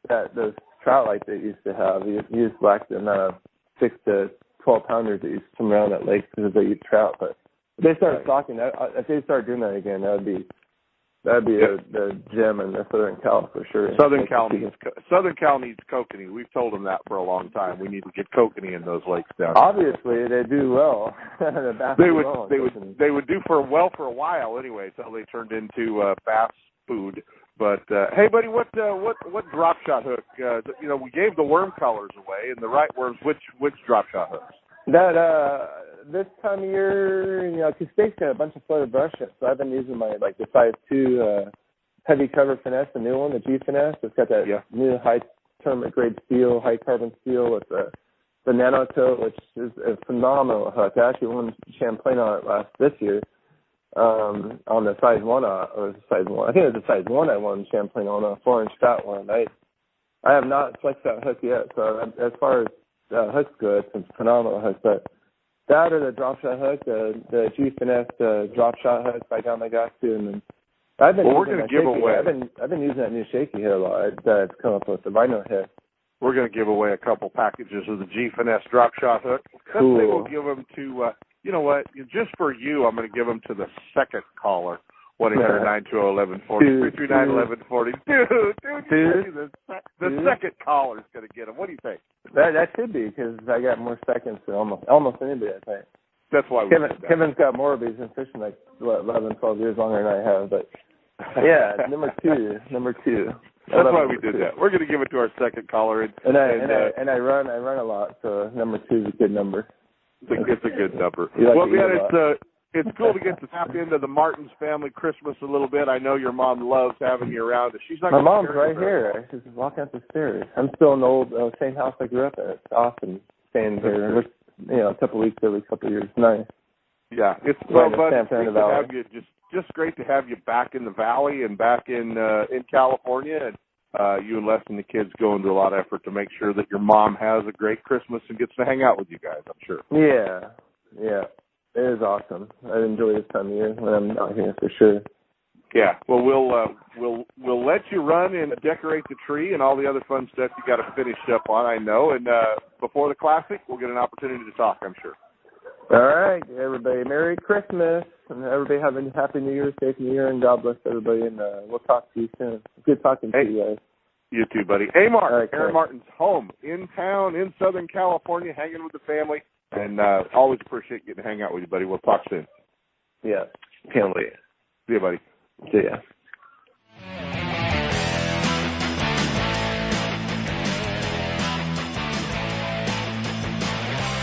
Speaker 10: that those trout like they used to have, you, you just lack the amount of six to twelve pounders that used to come around that lake because they eat trout. But if they start
Speaker 6: Right.
Speaker 10: stocking that, uh, if they start doing that again, that would be that'd be a, the gem in the Southern Cal for sure.
Speaker 6: Southern Cal needs co- Southern Cal needs kokanee. We've told them that for a long time. We need to get kokanee in those lakes down. here.
Speaker 10: Obviously, they do well. [laughs] the
Speaker 6: They would
Speaker 10: well
Speaker 6: they would they would do for well for a while anyway until they turned into uh, bass food. But uh, hey, buddy, what uh, what what drop shot hook? Uh, you know, we gave the worm colors away and the right worms. Which which drop shot hooks?
Speaker 10: That uh this time of year, you know, 'cause State's got a bunch of floated brush so I've been using my like the size two uh heavy cover finesse, the new one, the G finesse. It's got that
Speaker 6: Yeah.
Speaker 10: new high tournament grade steel, high carbon steel with the the nano tote, which is a phenomenal hook. I actually won Champlain on it last this year. Um on the size one uh, or the size one. I think it was the size one I won Champlain on a four inch fat one. I I have not flexed that hook yet, so as far as uh, hooks go, it's a phenomenal hook. But that or the drop shot hook, the the G finesse uh, drop shot hook by Gamakatsu, and then I've been
Speaker 6: Well, we're
Speaker 10: using
Speaker 6: gonna
Speaker 10: that
Speaker 6: give
Speaker 10: shaky
Speaker 6: away-
Speaker 10: I've been I've been using that new shaky hit a lot that's come up with the Rhino hit.
Speaker 6: We're going to give away a couple packages of the G Finesse drop shot hook.
Speaker 10: Cool.
Speaker 6: we'll give them to, uh, you know what, just for you, I'm going to give them to the second caller. One eight hundred nine two zero eleven forty three three nine eleven forty. Dude, dude,
Speaker 10: Dude.
Speaker 6: dude, the, sec- the
Speaker 10: Dude.
Speaker 6: second caller's going to get him. What do you think?
Speaker 10: That that should be because I got more seconds than almost almost anybody. I think
Speaker 6: That's why we
Speaker 10: Kevin Kevin's got more of these been fishing like what, 11, 12 years longer than I have. But yeah, number two, number two. [laughs]
Speaker 6: That's why we did
Speaker 10: two.
Speaker 6: that. We're going to give it to our second caller, and,
Speaker 10: And I
Speaker 6: and,
Speaker 10: and,
Speaker 6: uh,
Speaker 10: I and I run I run a lot, so number two is a good number.
Speaker 6: it's, a, it's a good number.
Speaker 10: Like
Speaker 6: well, man, it's uh, it's cool to get to tap into the Martens family Christmas a little bit. I know your mom loves having you around. She's not.
Speaker 10: My mom's right here. She's walking up the stairs. I'm still in the old uh, same house I grew up at. It's awesome staying here. You know, a couple of weeks every couple of years. Nice.
Speaker 6: Yeah, it's well, but it's great to have you. Just just great to have you back in the valley and back in uh, in California, and uh, you and Les and the kids go into a lot of effort to make sure that your mom has a great Christmas and gets to hang out with you guys. I'm sure.
Speaker 10: Yeah, yeah. It is awesome. I enjoy this time of year when I'm out here for sure.
Speaker 6: Yeah. Well, we'll uh, we'll we'll let you run and decorate the tree and all the other fun stuff you got to finish up on. I know, and uh, before the classic, we'll get an opportunity to talk. I'm sure.
Speaker 10: All right, everybody. Merry Christmas, and everybody have a happy New Year, safe New Year, and God bless everybody. And uh, we'll talk to you soon. Good talking
Speaker 6: Hey.
Speaker 10: to you guys.
Speaker 6: You too, buddy. Hey, Mark.
Speaker 10: Right,
Speaker 6: Aaron Martens home in town in Southern California, hanging with the family, and uh, always appreciate getting to hang out with you, buddy. We'll talk soon.
Speaker 10: Yeah, can't wait.
Speaker 6: See you, buddy.
Speaker 10: See ya.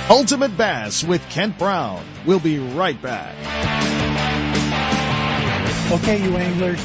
Speaker 2: Ultimate Bass with Kent Brown. We'll be right back.
Speaker 11: Okay, you anglers,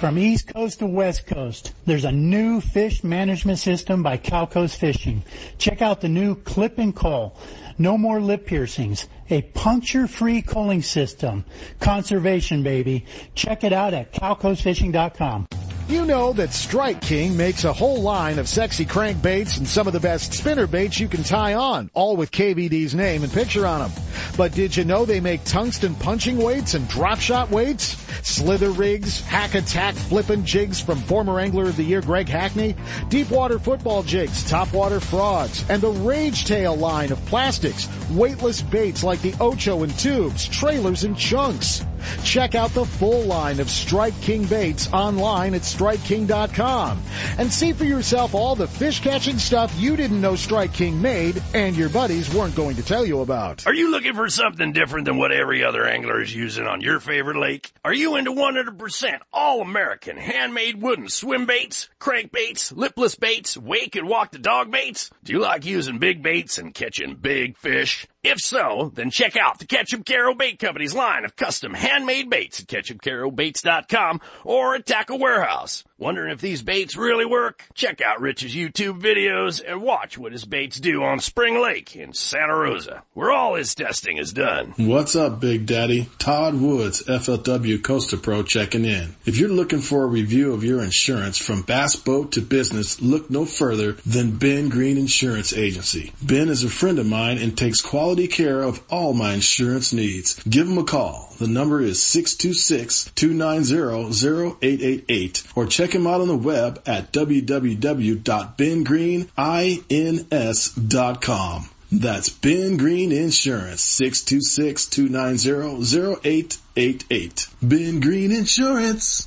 Speaker 11: From East Coast to West Coast, there's a new fish management system by Calco's Fishing. Check out the new Clip and Call. No more lip piercings. A puncture-free culling system. Conservation, baby. Check it out at calcosfishing.com.
Speaker 2: You know that Strike King makes a whole line of sexy crankbaits and some of the best spinner baits you can tie on, all with KVD's name and picture on them. But did you know they make tungsten punching weights and drop shot weights? Slither rigs, hack attack flippin' jigs from former Angler of the Year Greg Hackney, deep water football jigs, top water frogs, and the Rage Tail line of plastics, weightless baits like the Ocho and tubes, trailers and chunks. Check out the full line of Strike King baits online at StrikeKing.com and see for yourself all the fish catching stuff you didn't know Strike King made and your buddies weren't going to tell you about.
Speaker 12: Are you looking for something different than what every other angler is using on your favorite lake? Are you into 100% all American handmade wooden swim baits, crankbaits, lipless baits, wake and walk the dog baits? Do you like using big baits and catching big fish? If so, then check out the Ketchup Caro Bait Company's line of custom handmade baits at ketchupcarobaits.com or at Tackle Warehouse. Wondering if these baits really work? Check out Rich's YouTube videos and watch what his baits do on Spring Lake in Santa Rosa, where all his testing is done.
Speaker 13: What's up, Big Daddy? Todd Woods, FLW Costa Pro checking in. If you're looking for a review of your insurance from bass boat to business, look no further than Ben Green Insurance Agency. Ben is a friend of mine and takes quality care of all my insurance needs. Give him a call. The number is 626-290-0888 or check him out on the web at www.bengreenins.com. That's Ben Green Insurance, 626-290-0888. Ben Green Insurance.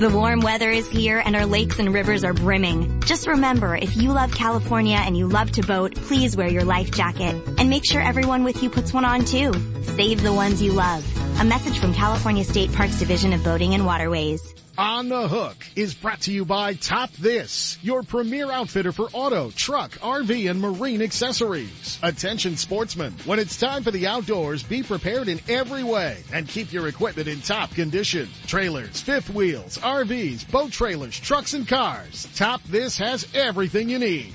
Speaker 14: The warm weather is here and our lakes and rivers are brimming. Just remember, if you love California and you love to boat, please wear your life jacket. And make sure everyone with you puts one on too. Save the ones you love. A message from California State Parks Division of Boating and Waterways.
Speaker 2: On the Hook is brought to you by Top This, your premier outfitter for auto, truck, RV, and marine accessories. Attention sportsmen, when it's time for the outdoors, be prepared in every way and keep your equipment in top condition. Trailers, fifth wheels, RVs, boat trailers, trucks, and cars. Top This has everything you need.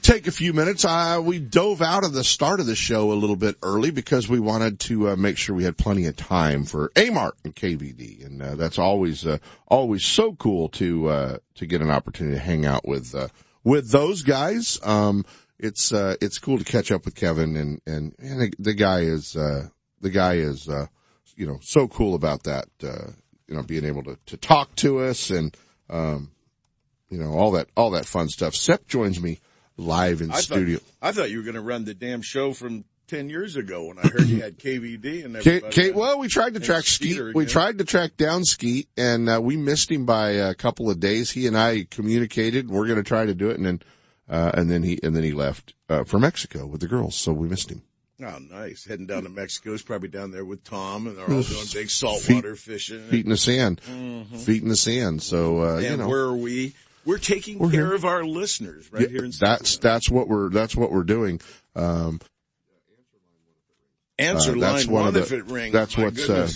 Speaker 1: take a few minutes. Uh, we dove out of the start of the show a little bit early because we wanted to uh, make sure we had plenty of time for Amart and KVD, and uh, that's always uh, always so cool to uh, to get an opportunity to hang out with uh, with those guys. Um, it's it's cool to catch up with Kevin, and and, and the, guy is the guy is you know so cool about that. You know, being able to to talk to us and um, you know all that all that fun stuff. Sep joins me live in
Speaker 15: I
Speaker 1: studio.
Speaker 15: Thought, I thought you were going to run the damn show from 10 years ago when I heard you had KVD and everybody.
Speaker 1: Kate, well, we tried to track
Speaker 15: Skeeter
Speaker 1: Skeet. We tried to track down Skeet, and uh, we missed him by a couple of days. He and I communicated. And we're going to try to do it, and then uh, and then he and then he left uh, for Mexico with the girls, so we missed him.
Speaker 15: Oh, nice. Heading down to Mexico. He's probably down there with Tom and they're all doing big saltwater fishing.
Speaker 1: feet in the sand,
Speaker 15: Mhm.
Speaker 1: feet in the sand. So uh,
Speaker 15: and
Speaker 1: you know,
Speaker 15: where are we? We're taking
Speaker 1: We're
Speaker 15: care
Speaker 1: here.
Speaker 15: of our listeners right
Speaker 1: Yeah,
Speaker 15: here in
Speaker 1: that's that's what we're that's what we're doing. Um,
Speaker 15: Answer
Speaker 1: uh,
Speaker 15: line
Speaker 1: that's one
Speaker 15: one
Speaker 1: of the,
Speaker 15: if it rings.
Speaker 1: That's
Speaker 15: My
Speaker 1: what's uh.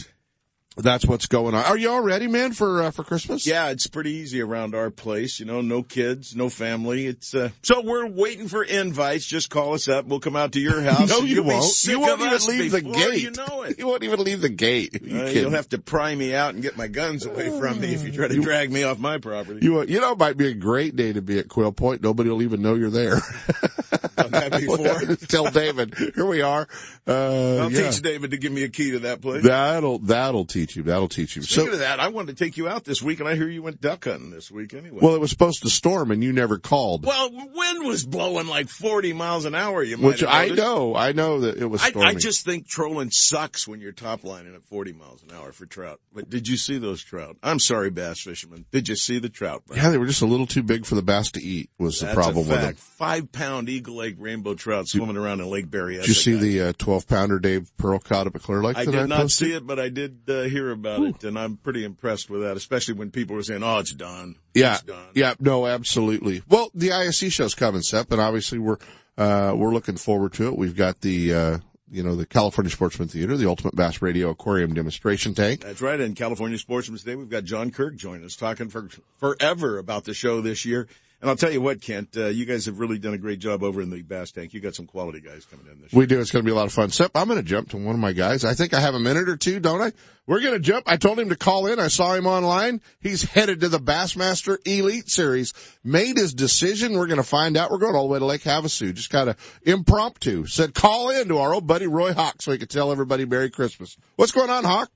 Speaker 1: That's what's going on. Are you all ready, man, for uh, for Christmas?
Speaker 15: Yeah, it's pretty easy around our place. You know, no kids, no family. It's uh, so we're waiting for invites. Just call us up. We'll come out to your [laughs] house.
Speaker 1: no, you won't. [laughs] You won't even leave the gate.
Speaker 15: You know it.
Speaker 1: You won't even leave the gate. You
Speaker 15: Uh, you'll have to pry me out and get my guns away from me if you try to drag me off my property.
Speaker 1: You, you know, it might be a great day to be at Quill Point. Nobody will even know you're there. [laughs] [laughs]
Speaker 15: Done that before. [laughs]
Speaker 1: Tell David, here we are. Uh,
Speaker 15: I'll
Speaker 1: yeah.
Speaker 15: teach David to give me a key to that place.
Speaker 1: That'll that'll teach you. That'll teach you.
Speaker 15: Speaking
Speaker 1: So,
Speaker 15: of that, I wanted to take you out this week, and I hear you went duck hunting this week anyway.
Speaker 1: well, it was supposed to storm, and you never called.
Speaker 15: Well, wind was blowing like 40 miles an hour, you might
Speaker 1: Which
Speaker 15: have
Speaker 1: I know. I know that it was
Speaker 15: I. I just think trolling sucks when you're top lining at 40 miles an hour for trout. But did you see those trout? I'm sorry, bass fishermen. Did you see the trout? Brian?
Speaker 1: yeah, they were just a little too big for the bass to eat. Was the problem with them?
Speaker 15: Five pound Eagle Lake rainbow trout swimming around in Lake Berryessa.
Speaker 1: Did you see
Speaker 15: guys.
Speaker 1: the uh, twelve pounder Dave Pearl caught up at Clear Lake?
Speaker 15: I did not
Speaker 1: posted?
Speaker 15: see it, but I did uh, hear about it, and I'm pretty impressed with that, especially when people were saying, "Oh, it's done."
Speaker 1: Yeah,
Speaker 15: It's done.
Speaker 1: yeah, no, absolutely. Well, the ISE show's coming, Sep, and obviously we're uh, we're looking forward to it. We've got the uh, you know the California Sportsman Theater, the Ultimate Bass Radio Aquarium demonstration tank.
Speaker 15: That's right. And California Sportsman's Day, we've got John Kirk joining us, talking for forever about the show this year. And I'll tell you what, Kent, uh, you guys have really done a great job over in the Bass Tank. You got some quality guys coming in this year.
Speaker 1: We do. It's going to be a lot of fun. Sep, I'm going to jump to one of my guys. I think I have a minute or two, don't I? We're going to jump. I told him to call in. I saw him online. He's headed to the Bassmaster Elite Series. Made his decision. We're going to find out. We're going all the way to Lake Havasu. Just kind of impromptu. Said call in to our old buddy Roy Hawk so he could tell everybody Merry Christmas. What's going on, Hawk?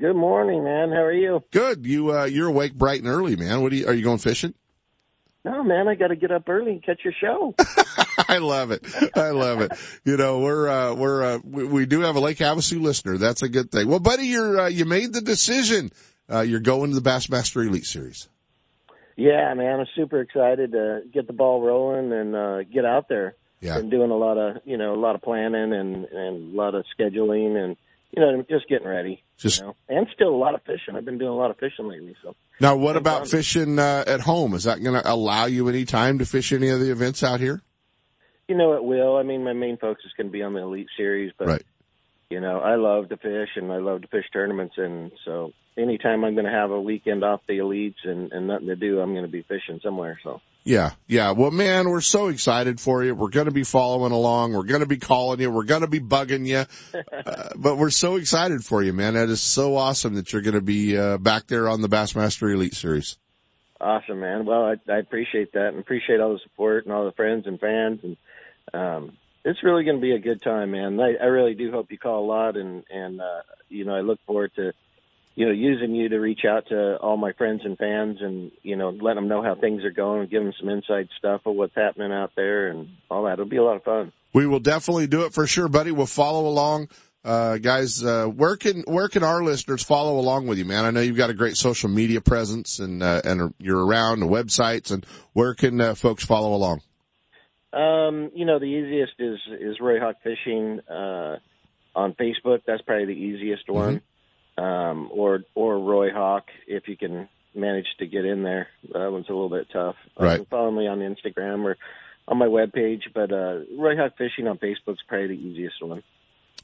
Speaker 16: Good morning, man. How are you?
Speaker 1: Good. You uh, you're awake bright and early, man. What are you? Are you going fishing?
Speaker 16: No, man, I got to get up early and catch your show. [laughs]
Speaker 1: I love it. I love it. You know, we're, uh, we're, uh, we, we do have a Lake Havasu listener. That's a good thing. Well, buddy, you're, uh, you made the decision. Uh, you're going to the Bassmaster Elite Series.
Speaker 16: yeah, man, I'm super excited to get the ball rolling and uh, get out there.
Speaker 1: Yeah.
Speaker 16: Been doing a lot of, you know, a lot of planning and and a lot of scheduling and you know just getting ready.
Speaker 1: Just-
Speaker 16: you know? and still a lot of fishing. I've been doing a lot of fishing lately. So
Speaker 1: Now, what
Speaker 16: Been
Speaker 1: about
Speaker 16: fun.
Speaker 1: fishing, uh, at home? Is that going to allow you any time to fish any of the events out here?
Speaker 16: you know it will. I mean, my main focus is going to be on the elite series, but
Speaker 1: Right.
Speaker 16: you know, I love to fish and I love to fish tournaments, and so anytime I'm going to have a weekend off the elites and, and nothing to do, I'm going to be fishing somewhere. So.
Speaker 1: Yeah, yeah. Well, man, we're so excited for you. We're going to be following along. We're going to be calling you. We're going to be bugging you. [laughs] Uh, but we're so excited for you, man. That is so awesome that you're going to be uh, back there on the Bassmaster Elite Series.
Speaker 16: Awesome, man. Well, I, I appreciate that and appreciate all the support and all the friends and fans. And um, it's really going to be a good time, man. I, I really do hope you call a lot, and and uh, you know I look forward to you know using you to reach out to all my friends and fans, and you know let them know how things are going, and give them some inside stuff of what's happening out there, and all that. It'll be a lot of fun.
Speaker 1: We will definitely do it for sure, buddy. We'll follow along. Uh, guys, uh, where can, where can our listeners follow along with you, man? I know you've got a great social media presence and, uh, and you're around the websites and where can, uh, folks follow along?
Speaker 16: Um, you know, the easiest is is Roy Hawk Fishing uh, on Facebook. That's probably the easiest one. Um, or or Roy Hawk if you can manage to get in there. That one's a little bit tough.
Speaker 1: Right.
Speaker 16: Um, follow me on Instagram or on my webpage, but uh, Roy Hawk Fishing on Facebook's probably the easiest one.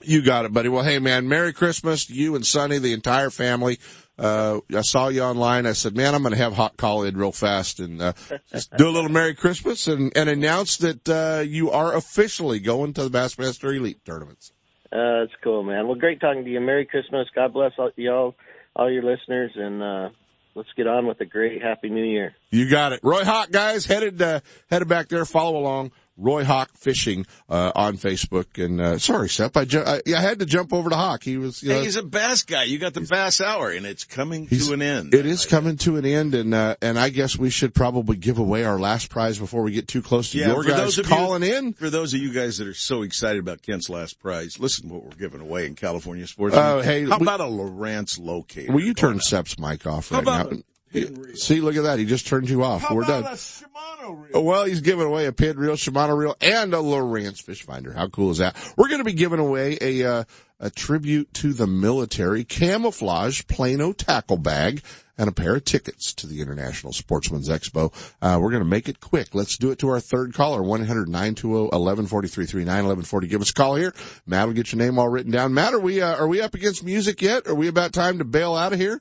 Speaker 1: You got it, buddy. Well, hey man, Merry Christmas to you and Sonny, the entire family. Uh, I saw you online. I said, man, I'm going to have Hawk call in real fast and, uh, [laughs] just do a little Merry Christmas and, and announce that, uh, you are officially going to the Bassmaster Elite tournaments.
Speaker 16: Uh, that's cool, man. Well, great talking to you. Merry Christmas. God bless all y'all, all your listeners, and uh, let's get on with a great Happy New Year.
Speaker 1: You got it. Roy Hawk, guys, headed, uh, headed back there. Follow along. Roy Hawk Fishing, uh, on Facebook. And, uh, sorry, Sep, I, ju- I, I had to jump over to Hawk. He was, you know,
Speaker 15: Hey, he's a bass guy. You got the bass hour, and it's coming to an end.
Speaker 1: It is coming to an end, and uh, and I guess we should probably give away our last prize before we get too close to
Speaker 15: Yeah,
Speaker 1: your
Speaker 15: for
Speaker 1: guys
Speaker 15: those of
Speaker 1: calling
Speaker 15: you,
Speaker 1: in.
Speaker 15: For those of you guys that are so excited about Kent's last prize, listen to what we're giving away in California sports.
Speaker 1: Oh, hey,
Speaker 15: how
Speaker 1: we-
Speaker 15: about a Lowrance locator?
Speaker 1: Will you turn Sep's mic off right
Speaker 15: about
Speaker 1: See, look at that. He just turned you off.
Speaker 15: How
Speaker 1: We're
Speaker 15: about
Speaker 1: done.
Speaker 15: a Shimano
Speaker 1: Well, he's giving away a pin reel, Shimano reel, and a Lowrance fish finder. How cool is that? We're going to be giving away a, uh, a tribute to the military camouflage Plano tackle bag and a pair of tickets to the International Sportsman's Expo. Uh, we're going to make it quick. Let's do it to our third caller, 1-800-920-1140-339-1140. Give us a call here. Matt will get your name all written down. Matt, are we, uh, are we up against music yet? Are we about time to bail out of here?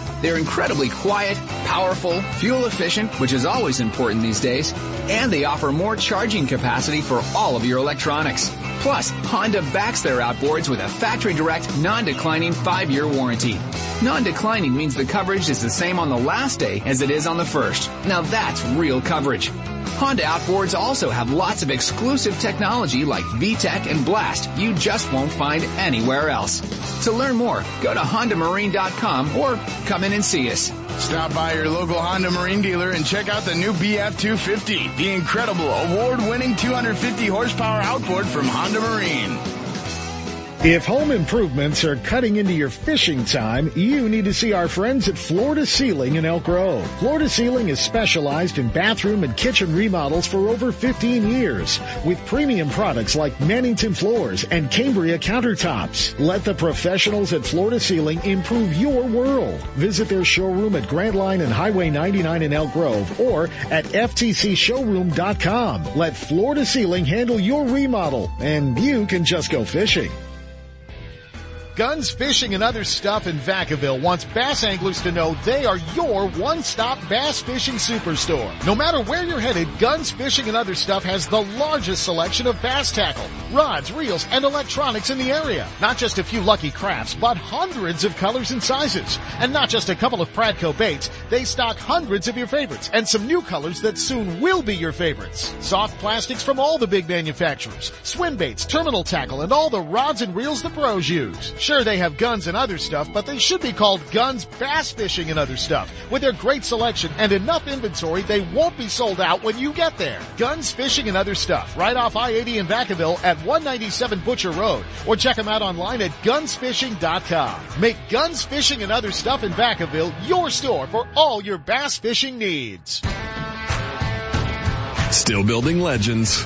Speaker 17: They're incredibly quiet, powerful, fuel efficient, which is always important these days, and they offer more charging capacity for all of your electronics. Plus, Honda backs their outboards with a factory direct, non-declining 5-year warranty. Non-declining means the coverage is the same on the last day as it is on the first. Now that's real coverage. Honda outboards also have lots of exclusive technology like VTEC and Blast you just won't find anywhere else. To learn more, go to HondaMarine.com or come in and see us.
Speaker 5: Stop by your local Honda Marine dealer and check out the new BF250, the incredible award-winning 250 horsepower outboard from Honda Marine.
Speaker 2: If home improvements are cutting into your fishing time, you need to see our friends at Floor to Ceiling in Elk Grove. Floor to Ceiling is specialized in bathroom and kitchen remodels for over 15 years with premium products like Mannington floors and Cambria countertops. Let the professionals at Floor to Ceiling improve your world. Visit their showroom at Grant Line and Highway 99 in Elk Grove or at ftcshowroom.com. Let Floor to Ceiling handle your remodel and you can just go fishing. Guns Fishing and Other Stuff in Vacaville wants bass anglers to know they are your one-stop bass fishing superstore. No matter where you're headed, Guns Fishing and Other Stuff has the largest selection of bass tackle, rods, reels, and electronics in the area. Not just a few lucky crafts, but hundreds of colors and sizes. And not just a couple of Pradco baits, they stock hundreds of your favorites and some new colors that soon will be your favorites. Soft plastics from all the big manufacturers, swim baits, terminal tackle, and all the rods and reels the pros use. Sure, they have guns and other stuff, but they should be called Guns Bass Fishing and Other Stuff. With their great selection and enough inventory, they won't be sold out when you get there. Guns Fishing and Other Stuff, right off I-80 in Vacaville at 197 Butcher Road, or check them out online at gunsfishing.com. Make Guns Fishing and Other Stuff in Vacaville your store for all your bass fishing needs.
Speaker 8: Still building legends,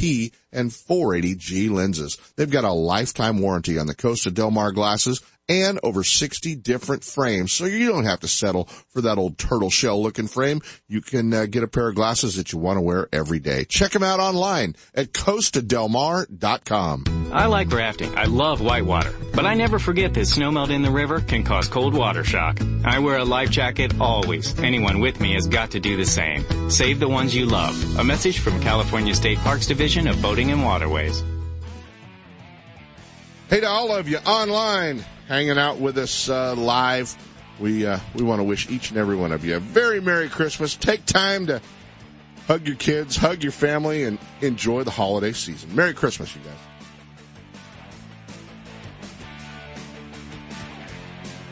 Speaker 1: P and 480G lenses. They've got a lifetime warranty on the Costa Del Mar glasses and over 60 different frames. So you don't have to settle for that old turtle shell looking frame. You can uh, get a pair of glasses that you want to wear every day. Check them out online at costadelmar.com.
Speaker 18: I like rafting. I love whitewater. But I never forget that snowmelt in the river can cause cold water shock. I wear a life jacket always. Anyone with me has got to do the same. Save the ones you love. A message from California State Parks Division of Boating and Waterways.
Speaker 1: Hey to all of you online hanging out with us uh, live. We uh, we want to wish each and every one of you a very Merry Christmas. Take time to hug your kids, hug your family, and enjoy the holiday season. Merry Christmas, you guys.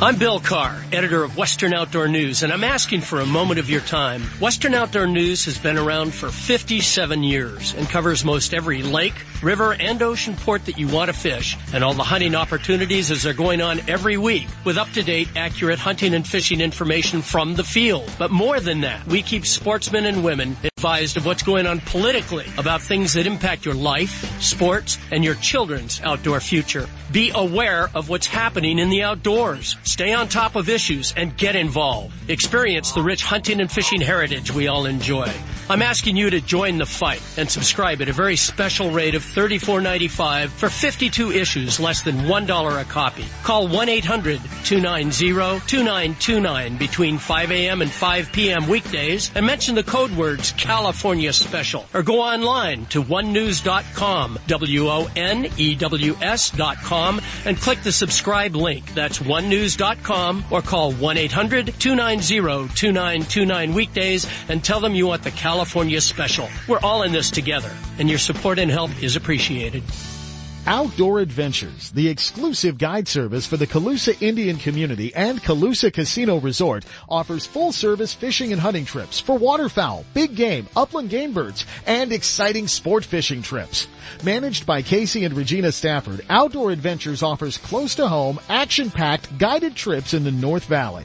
Speaker 19: I'm Bill Karr, editor of Western Outdoor News, and I'm asking for a moment of your time. Western Outdoor News has been around for 57 years and covers most every lake, river, and ocean port that you want to fish, and all the hunting opportunities as they're going on every week with up-to-date, accurate hunting and fishing information from the field. But more than that, we keep sportsmen and women advised of what's going on politically about things that impact your life, sports, and your children's outdoor future. Be aware of what's happening in the outdoors. Stay on top of issues and get involved. Experience the rich hunting and fishing heritage we all enjoy. I'm asking you to join the fight and subscribe at a very special rate of $34.95 for 52 issues, less than $1 a copy. Call 1-800-290-2929 between 5 a.m. and 5 p.m. weekdays and mention the code words California Special or go online to wonews.com, W-O-N-E-W-S dot com and click the subscribe link. That's wonews.com or call 1-800-290-2929 weekdays and tell them you want the California Special. We're all in this together and your support and help is appreciated.
Speaker 2: Outdoor Adventures, the exclusive guide service for the Colusa Indian community and Colusa Casino Resort, offers full service fishing and hunting trips for waterfowl, big game, upland game birds, and exciting sport fishing trips. Managed by Casey and Regina Stafford, Outdoor Adventures offers close to home, action-packed guided trips in the North Valley.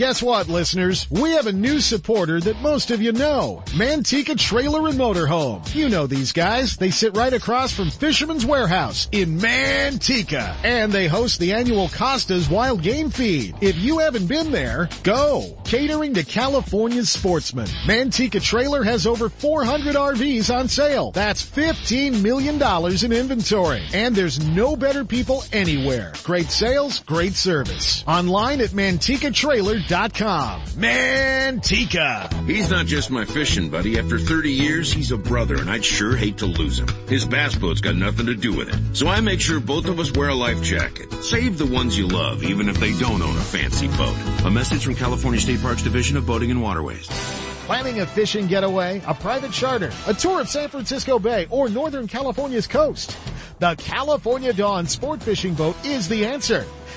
Speaker 2: Guess what, listeners? We have a new supporter that most of you know. Manteca Trailer and Motorhome. You know these guys. They sit right across from Fisherman's Warehouse in Manteca. And they host the annual Costa's Wild Game Feed. If you haven't been there, go. Catering to California's sportsmen. Manteca Trailer has over 400 RVs on sale. That's $15 million in inventory. And there's no better people anywhere. Great sales, great service. Online at mantecatrailer.com. Manteca.
Speaker 20: He's not just my fishing buddy. After 30 years, he's a brother and I'd sure hate to lose him. His bass boat's got nothing to do with it. So I make sure both of us wear a life jacket. Save the ones you love, even if they don't own a fancy boat. A message from California State Parks Division of Boating and Waterways.
Speaker 2: Planning a fishing getaway, a private charter, a tour of San Francisco Bay, or Northern California's coast? The California Dawn Sport Fishing Boat is the answer.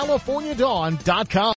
Speaker 2: www.californiadawn.com.